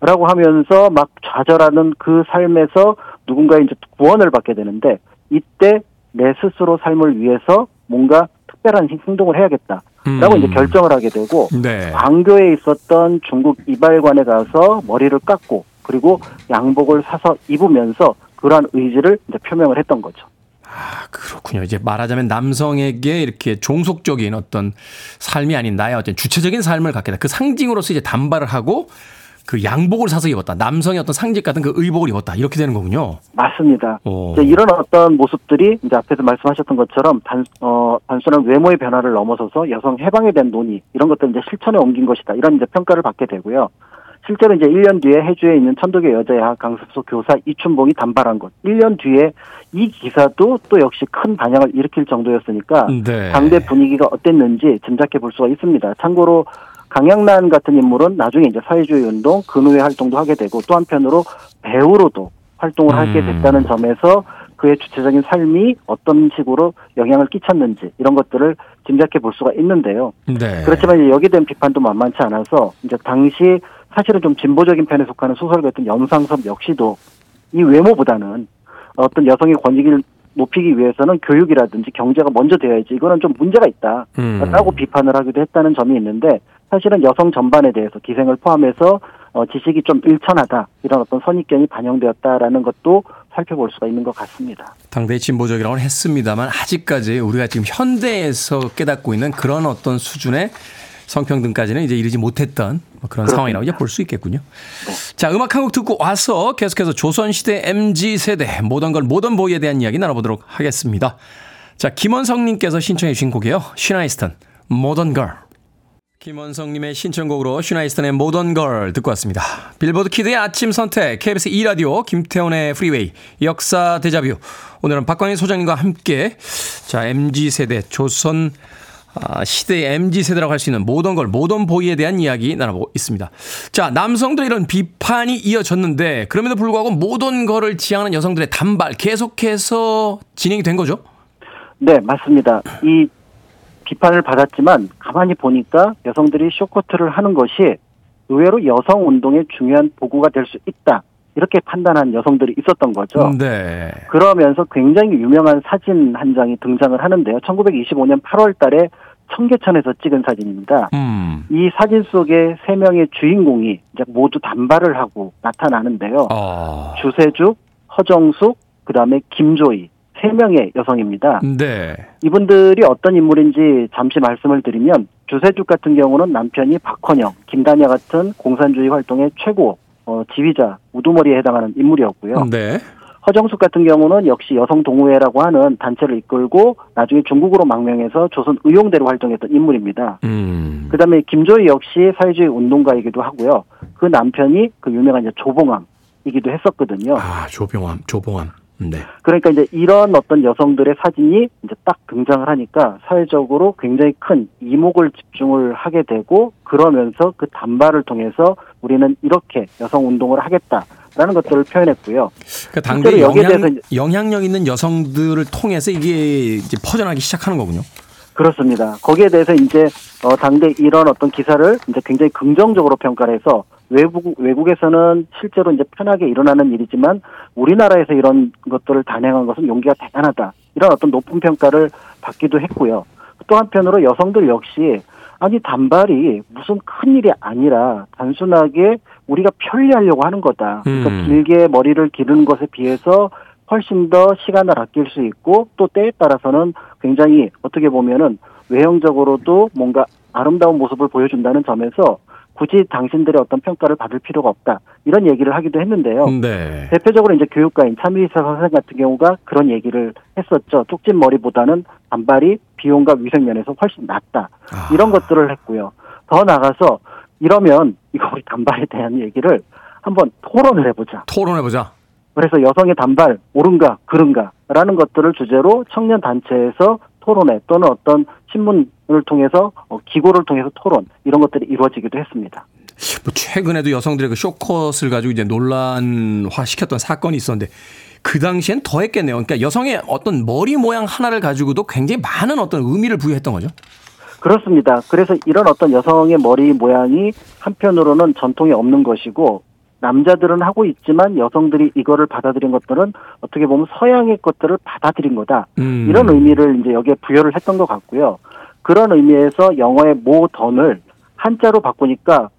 Speaker 8: 라고 하면서 막 좌절하는 그 삶에서 누군가의 이제 구원을 받게 되는데 이때 내 스스로 삶을 위해서 뭔가 특별한 행동을 해야겠다. 라고
Speaker 1: 음.
Speaker 8: 이제 결정을 하게 되고
Speaker 1: 네.
Speaker 8: 광교에 있었던 중국 이발관에 가서 머리를 깎고 그리고 양복을 사서 입으면서 그러한 의지를 이제 표명을 했던 거죠.
Speaker 1: 아, 그렇군요. 이제 말하자면 남성에게 이렇게 종속적인 어떤 삶이 아닌 나의 어떤 주체적인 삶을 갖게 다그 상징으로서 이제 단발을 하고 그 양복을 사서 입었다. 남성의 어떤 상징 같은 그 의복을 입었다. 이렇게 되는 거군요.
Speaker 8: 맞습니다.
Speaker 1: 오.
Speaker 8: 이제 이런 어떤 모습들이 이제 앞에서 말씀하셨던 것처럼 단, 어, 단순한 외모의 변화를 넘어서서 여성 해방에 대한 논의 이런 것들 이제 실천에 옮긴 것이다. 이런 이제 평가를 받게 되고요. 실제로 이제 1년 뒤에 해주에 있는 천도교 여자야 강습소 교사 이춘봉이 단발한 것. 1년 뒤에 이 기사도 또 역시 큰 반향을 일으킬 정도였으니까
Speaker 1: 네.
Speaker 8: 당대 분위기가 어땠는지 짐작해 볼 수가 있습니다. 참고로 강양란 같은 인물은 나중에 이제 사회주의 운동, 근후회 활동도 하게 되고 또 한편으로 배우로도 활동을 하게
Speaker 1: 음.
Speaker 8: 됐다는 점에서 그의 주체적인 삶이 어떤 식으로 영향을 끼쳤는지 이런 것들을 짐작해 볼 수가 있는데요.
Speaker 1: 네.
Speaker 8: 그렇지만 여기에 대한 비판도 만만치 않아서 이제 당시 사실은 좀 진보적인 편에 속하는 소설 같은 염상섭 역시도 이 외모보다는 어떤 여성의 권익을 높이기 위해서는 교육이라든지 경제가 먼저 되어야지 이거는 좀 문제가 있다.
Speaker 1: 음.
Speaker 8: 라고 비판을 하기도 했다는 점이 있는데 사실은 여성 전반에 대해서 기생을 포함해서 어, 지식이 좀 일천하다 이런 어떤 선입견이 반영되었다라는 것도 살펴볼 수가 있는 것 같습니다.
Speaker 1: 당대의 진보적이라고는 했습니다만 아직까지 우리가 지금 현대에서 깨닫고 있는 그런 어떤 수준의 성평등까지는 이제 이르지 못했던 뭐 그런 상황이라고 이제 볼 수 있겠군요. 자, 음악 한 곡 듣고 와서 계속해서 조선시대 MG 세대 모던 걸 모던 보이에 대한 이야기 나눠보도록 하겠습니다. 자, 김원성님께서 신청해 주신 곡이에요. 쉬나 이스턴 Modern Girl. 김원성님의 신청곡으로 쉬나 이스턴의 Modern Girl 듣고 왔습니다. 빌보드 키드의 아침 선택, KBS 2라디오, 김태훈의 프리웨이, 역사 데자뷰. 오늘은 박광희 소장님과 함께, 자, MZ세대, 조선, 아, 시대의 MZ세대라고 할 수 있는 모던 걸, 모던 보이에 대한 이야기 나눠보고 있습니다. 자, 남성들 이런 비판이 이어졌는데, 그럼에도 불구하고 모던 걸을 지향하는 여성들의 단발 계속해서 진행이 된 거죠?
Speaker 8: 네, 맞습니다. 이 비판을 받았지만 가만히 보니까 여성들이 쇼커트를 하는 것이 의외로 여성 운동의 중요한 도구가 될 수 있다. 이렇게 판단한 여성들이 있었던 거죠.
Speaker 1: 네.
Speaker 8: 그러면서 굉장히 유명한 사진 한 장이 등장을 하는데요. 1925년 8월 달에 청계천에서 찍은 사진입니다.
Speaker 1: 음.
Speaker 8: 이 사진 속에 세 명의 주인공이 이제 모두 단발을 하고 나타나는데요.
Speaker 1: 아.
Speaker 8: 주세죽, 허정숙, 그 다음에 김조희 세 명의 여성입니다.
Speaker 1: 네.
Speaker 8: 이분들이 어떤 인물인지 잠시 말씀을 드리면 주세죽 같은 경우는 남편이 박헌영, 김다냐 같은 공산주의 활동의 최고 어, 지휘자 우두머리에 해당하는 인물이었고요.
Speaker 1: 네.
Speaker 8: 허정숙 같은 경우는 역시 여성 동호회라고 하는 단체를 이끌고 나중에 중국으로 망명해서 조선 의용대로 활동했던 인물입니다.
Speaker 1: 음.
Speaker 8: 그다음에 김조희 역시 사회주의 운동가이기도 하고요. 그 남편이 그 유명한 이제 조봉암이기도 했었거든요.
Speaker 1: 아, 조병암, 조봉암. 네.
Speaker 8: 그러니까 이제 이런 어떤 여성들의 사진이 이제 딱 등장을 하니까 사회적으로 굉장히 큰 이목을 집중을 하게 되고 그러면서 그 단발을 통해서 우리는 이렇게 여성 운동을 하겠다라는 것들을 표현했고요.
Speaker 1: 그러니까 당대 영향,
Speaker 8: 대해서
Speaker 1: 영향력 있는 여성들을 통해서 이게 이제 퍼져나기 시작하는 거군요.
Speaker 8: 그렇습니다. 거기에 대해서 이제 어 당대 이런 어떤 기사를 이제 굉장히 긍정적으로 평가를 해서 외국 외국에서는 실제로 이제 편하게 일어나는 일이지만 우리나라에서 이런 것들을 단행한 것은 용기가 대단하다. 이런 어떤 높은 평가를 받기도 했고요. 또 한편으로 여성들 역시 아니 단발이 무슨 큰 일이 아니라 단순하게 우리가 편리하려고 하는 거다. 그러니까
Speaker 1: 음.
Speaker 8: 길게 머리를 기르는 것에 비해서 훨씬 더 시간을 아낄 수 있고 또 때에 따라서는 굉장히 어떻게 보면은 외형적으로도 뭔가 아름다운 모습을 보여준다는 점에서 굳이 당신들의 어떤 평가를 받을 필요가 없다 이런 얘기를 하기도 했는데요.
Speaker 1: 네.
Speaker 8: 대표적으로 이제 교육가인 차미리사 선생 같은 경우가 그런 얘기를 했었죠. 쪽진 머리보다는 단발이 비용과 위생 면에서 훨씬 낫다
Speaker 1: 아.
Speaker 8: 이런 것들을 했고요. 더 나가서 이러면 이거 우리 단발에 대한 얘기를 한번 토론을 해보자.
Speaker 1: 토론해보자.
Speaker 8: 그래서 여성의 단발 옳은가 그른가라는 것들을 주제로 청년 단체에서 토론회 또는 어떤 신문을 통해서 어, 기고를 통해서 토론 이런 것들이 이루어지기도 했습니다.
Speaker 1: 뭐 최근에도 여성들의 그 쇼컷을 가지고 이제 논란화 시켰던 사건이 있었는데 그 당시엔 더 했겠네요. 그러니까 여성의 어떤 머리 모양 하나를 가지고도 굉장히 많은 어떤 의미를 부여했던 거죠.
Speaker 8: 그렇습니다. 그래서 이런 어떤 여성의 머리 모양이 한편으로는 전통에 없는 것이고 남자들은 하고 있지만 여성들이 이거를 받아들인 것들은 어떻게 보면 서양의 것들을 받아들인 거다.
Speaker 1: 음.
Speaker 8: 이런 의미를 이제 여기에 부여를 했던 것 같고요. 그런 의미에서 영어의 모 던을 한자로 바꾸니까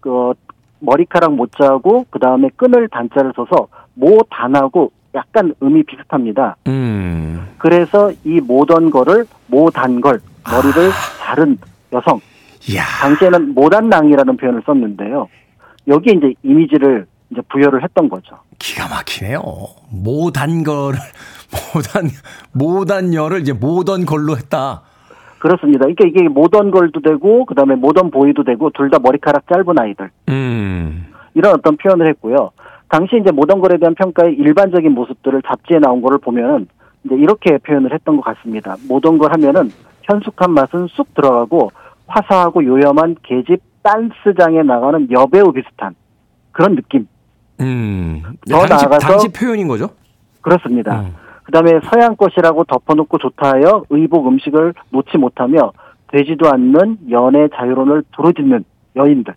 Speaker 8: 그 머리카락 모자하고 그 다음에 끈을 단자를 써서 모 단하고 약간 의미 비슷합니다.
Speaker 1: 음.
Speaker 8: 그래서 이 모던 거를 모단 걸 머리를 자른 여성
Speaker 1: 이야.
Speaker 8: 당시에는 모단낭이라는 표현을 썼는데요. 여기에 이제 이미지를 이제 부여를 했던 거죠.
Speaker 1: 기가 막히네요. 모단 거를 *laughs* 모단 모단녀를 이제 모던 걸로 했다.
Speaker 8: 그렇습니다. 그러니까 이게 모던 걸도 되고 그다음에 모던 보이도 되고 둘 다 머리카락 짧은 아이들
Speaker 1: 음.
Speaker 8: 이런 어떤 표현을 했고요. 당시 이제 모던 걸에 대한 평가의 일반적인 모습들을 잡지에 나온 거를 보면은 이제 이렇게 표현을 했던 것 같습니다. 모던 걸 하면은 현숙한 맛은 쑥 들어가고 화사하고 요염한 계집 댄스장에 나가는 여배우 비슷한 그런 느낌.
Speaker 1: 음.
Speaker 8: 더
Speaker 1: 당시,
Speaker 8: 나아가서-
Speaker 1: 당시 표현인 거죠?
Speaker 8: 그렇습니다.
Speaker 1: 음.
Speaker 8: 그다음에 서양 것이라고 덮어놓고 좋다 하여 의복 음식을 놓지 못하며 되지도 않는 연애 자유론을 부르짖는 여인들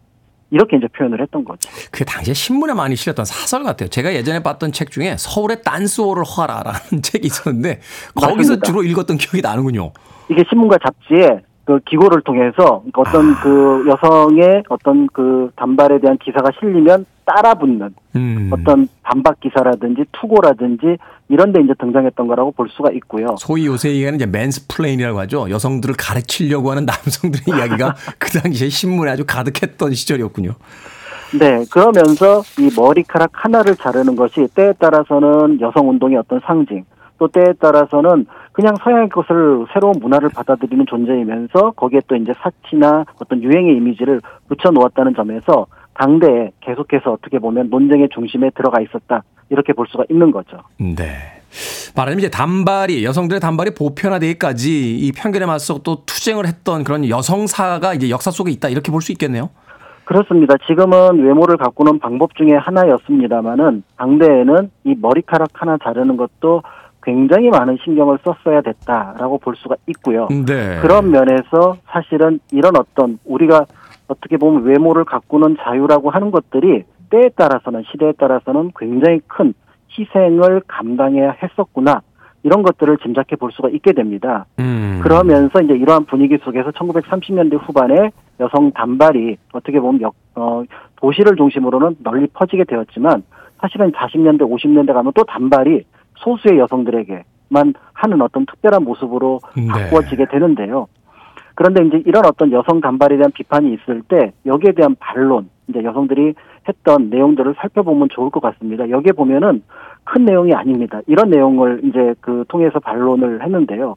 Speaker 8: 이렇게 이제 표현을 했던 거죠.
Speaker 1: 그게 당시에 신문에 많이 실렸던 사설 같아요. 제가 예전에 봤던 책 중에 서울의 딴스호를 화라라는 *laughs* 책이 있었는데 거기서
Speaker 8: 맞습니다.
Speaker 1: 주로 읽었던 기억이 나는군요.
Speaker 8: 이게 신문과 잡지에 그 기고를 통해서 어떤
Speaker 1: 아.
Speaker 8: 그 여성의 어떤 그 단발에 대한 기사가 실리면 따라 붙는
Speaker 1: 음.
Speaker 8: 어떤 반박 기사라든지 투고라든지 이런 데 이제 등장했던 거라고 볼 수가 있고요.
Speaker 1: 소위 요새 얘기하는 이제 mansplain이라고 하죠. 여성들을 가르치려고 하는 *laughs* 남성들의 이야기가 그 당시에 신문에 아주 가득했던 시절이었군요.
Speaker 8: 네, 그러면서 이 머리카락 하나를 자르는 것이 때에 따라서는 여성 운동의 어떤 상징, 또 때에 따라서는 그냥 서양의 것을 새로운 문화를 받아들이는 존재이면서 거기에 또 이제 사치나 어떤 유행의 이미지를 붙여 놓았다는 점에서 당대에 계속해서 어떻게 보면 논쟁의 중심에 들어가 있었다. 이렇게 볼 수가 있는 거죠.
Speaker 1: 네. 말하자면 이제 단발이 여성들의 단발이 보편화되기까지 이 편견에 맞서 또 투쟁을 했던 그런 여성사가 이제 역사 속에 있다 이렇게 볼 수 있겠네요.
Speaker 8: 그렇습니다. 지금은 외모를 가꾸는 방법 중에 하나였습니다만은 당대에는 이 머리카락 하나 자르는 것도 굉장히 많은 신경을 썼어야 됐다라고 볼 수가 있고요.
Speaker 1: 네.
Speaker 8: 그런 면에서 사실은 이런 어떤 우리가 어떻게 보면 외모를 가꾸는 자유라고 하는 것들이 때에 따라서는 시대에 따라서는 굉장히 큰 희생을 감당해야 했었구나 이런 것들을 짐작해 볼 수가 있게 됩니다.
Speaker 1: 음.
Speaker 8: 그러면서 이제 이러한 분위기 속에서 1930년대 후반에 여성 단발이 어떻게 보면 역, 어, 도시를 중심으로는 널리 퍼지게 되었지만 사실은 40년대, 50년대 가면 또 단발이 소수의 여성들에게만 하는 어떤 특별한 모습으로
Speaker 1: 네.
Speaker 8: 바꾸어지게 되는데요. 그런데 이제 이런 어떤 여성 단발에 대한 비판이 있을 때 여기에 대한 반론, 이제 여성들이 했던 내용들을 살펴보면 좋을 것 같습니다. 여기에 보면은 큰 내용이 아닙니다. 이런 내용을 이제 그 통해서 반론을 했는데요.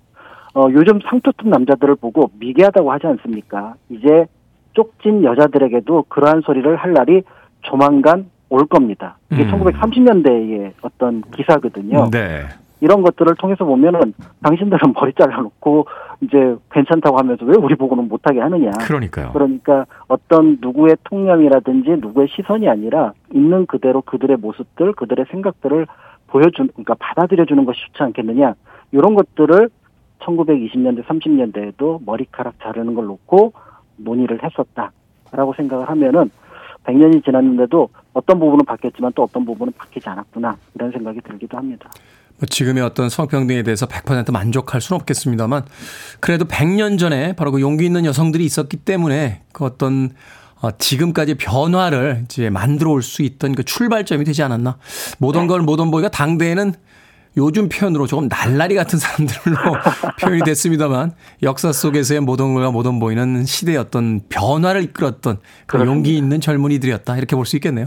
Speaker 8: 어, 요즘 상투 튼 남자들을 보고 미개하다고 하지 않습니까? 이제 쪽진 여자들에게도 그러한 소리를 할 날이 조만간 올 겁니다. 이게
Speaker 1: 음.
Speaker 8: 1930년대의 어떤 기사거든요.
Speaker 1: 네.
Speaker 8: 이런 것들을 통해서 보면은 당신들은 머리 잘라놓고 이제 괜찮다고 하면서 왜 우리 보고는 못하게 하느냐.
Speaker 1: 그러니까요.
Speaker 8: 그러니까 어떤 누구의 통념이라든지 누구의 시선이 아니라 있는 그대로 그들의 모습들, 그들의 생각들을 보여준, 그러니까 받아들여주는 것이 좋지 않겠느냐. 이런 것들을 1920년대, 30년대에도 머리카락 자르는 걸 놓고 논의를 했었다라고 생각을 하면은 100년이 지났는데도 어떤 부분은 바뀌었지만 또 어떤 부분은 바뀌지 않았구나 이런 생각이 들기도 합니다.
Speaker 1: 뭐 지금의 어떤 성평등에 대해서 100% 만족할 수는 없겠습니다만 그래도 100년 전에 바로 그 용기 있는 여성들이 있었기 때문에 그 어떤 어, 지금까지 변화를 이제 만들어 올 수 있던 그 출발점이 되지 않았나. 모던 걸 모던 보이가 당대에는 요즘 표현으로 조금 날라리 같은 사람들로 *laughs* 표현이 됐습니다만 역사 속에서의 모던 걸과 모던 보이는 시대의 어떤 변화를 이끌었던 그런
Speaker 8: 그렇습니다.
Speaker 1: 용기 있는 젊은이들이었다. 이렇게 볼 수 있겠네요.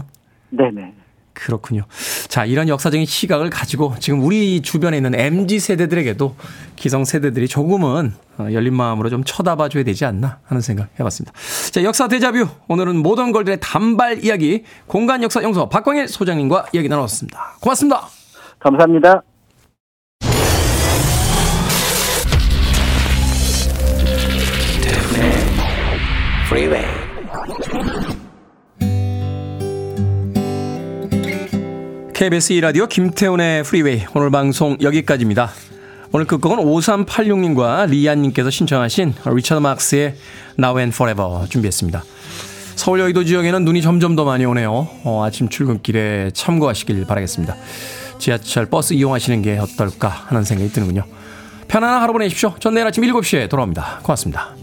Speaker 8: 네네.
Speaker 1: 그렇군요. 자, 이런 역사적인 시각을 가지고 지금 우리 주변에 있는 MZ 세대들에게도 기성 세대들이 조금은 어, 열린 마음으로 좀 쳐다봐 줘야 되지 않나 하는 생각 해봤습니다. 자, 역사 대자뷰. 오늘은 모던 걸들의 단발 이야기 공간 역사 연구소 박광일 소장님과 이야기 나눴습니다. 고맙습니다.
Speaker 8: 감사합니다.
Speaker 4: Freeway.
Speaker 1: KBS 2라디오 김태훈의 프리웨이 오늘 방송 여기까지입니다. 오늘 끝곡은 5386님과 리안님께서 신청하신 리처드 막스의 Now and Forever 준비했습니다. 서울 여의도 지역에는 눈이 점점 더 많이 오네요. 어, 아침 출근길에 참고하시길 바라겠습니다. 지하철 버스 이용하시는 게 어떨까 하는 생각이 드는군요. 편안한 하루 보내십시오. 전 내일 아침 7시에 돌아옵니다. 고맙습니다.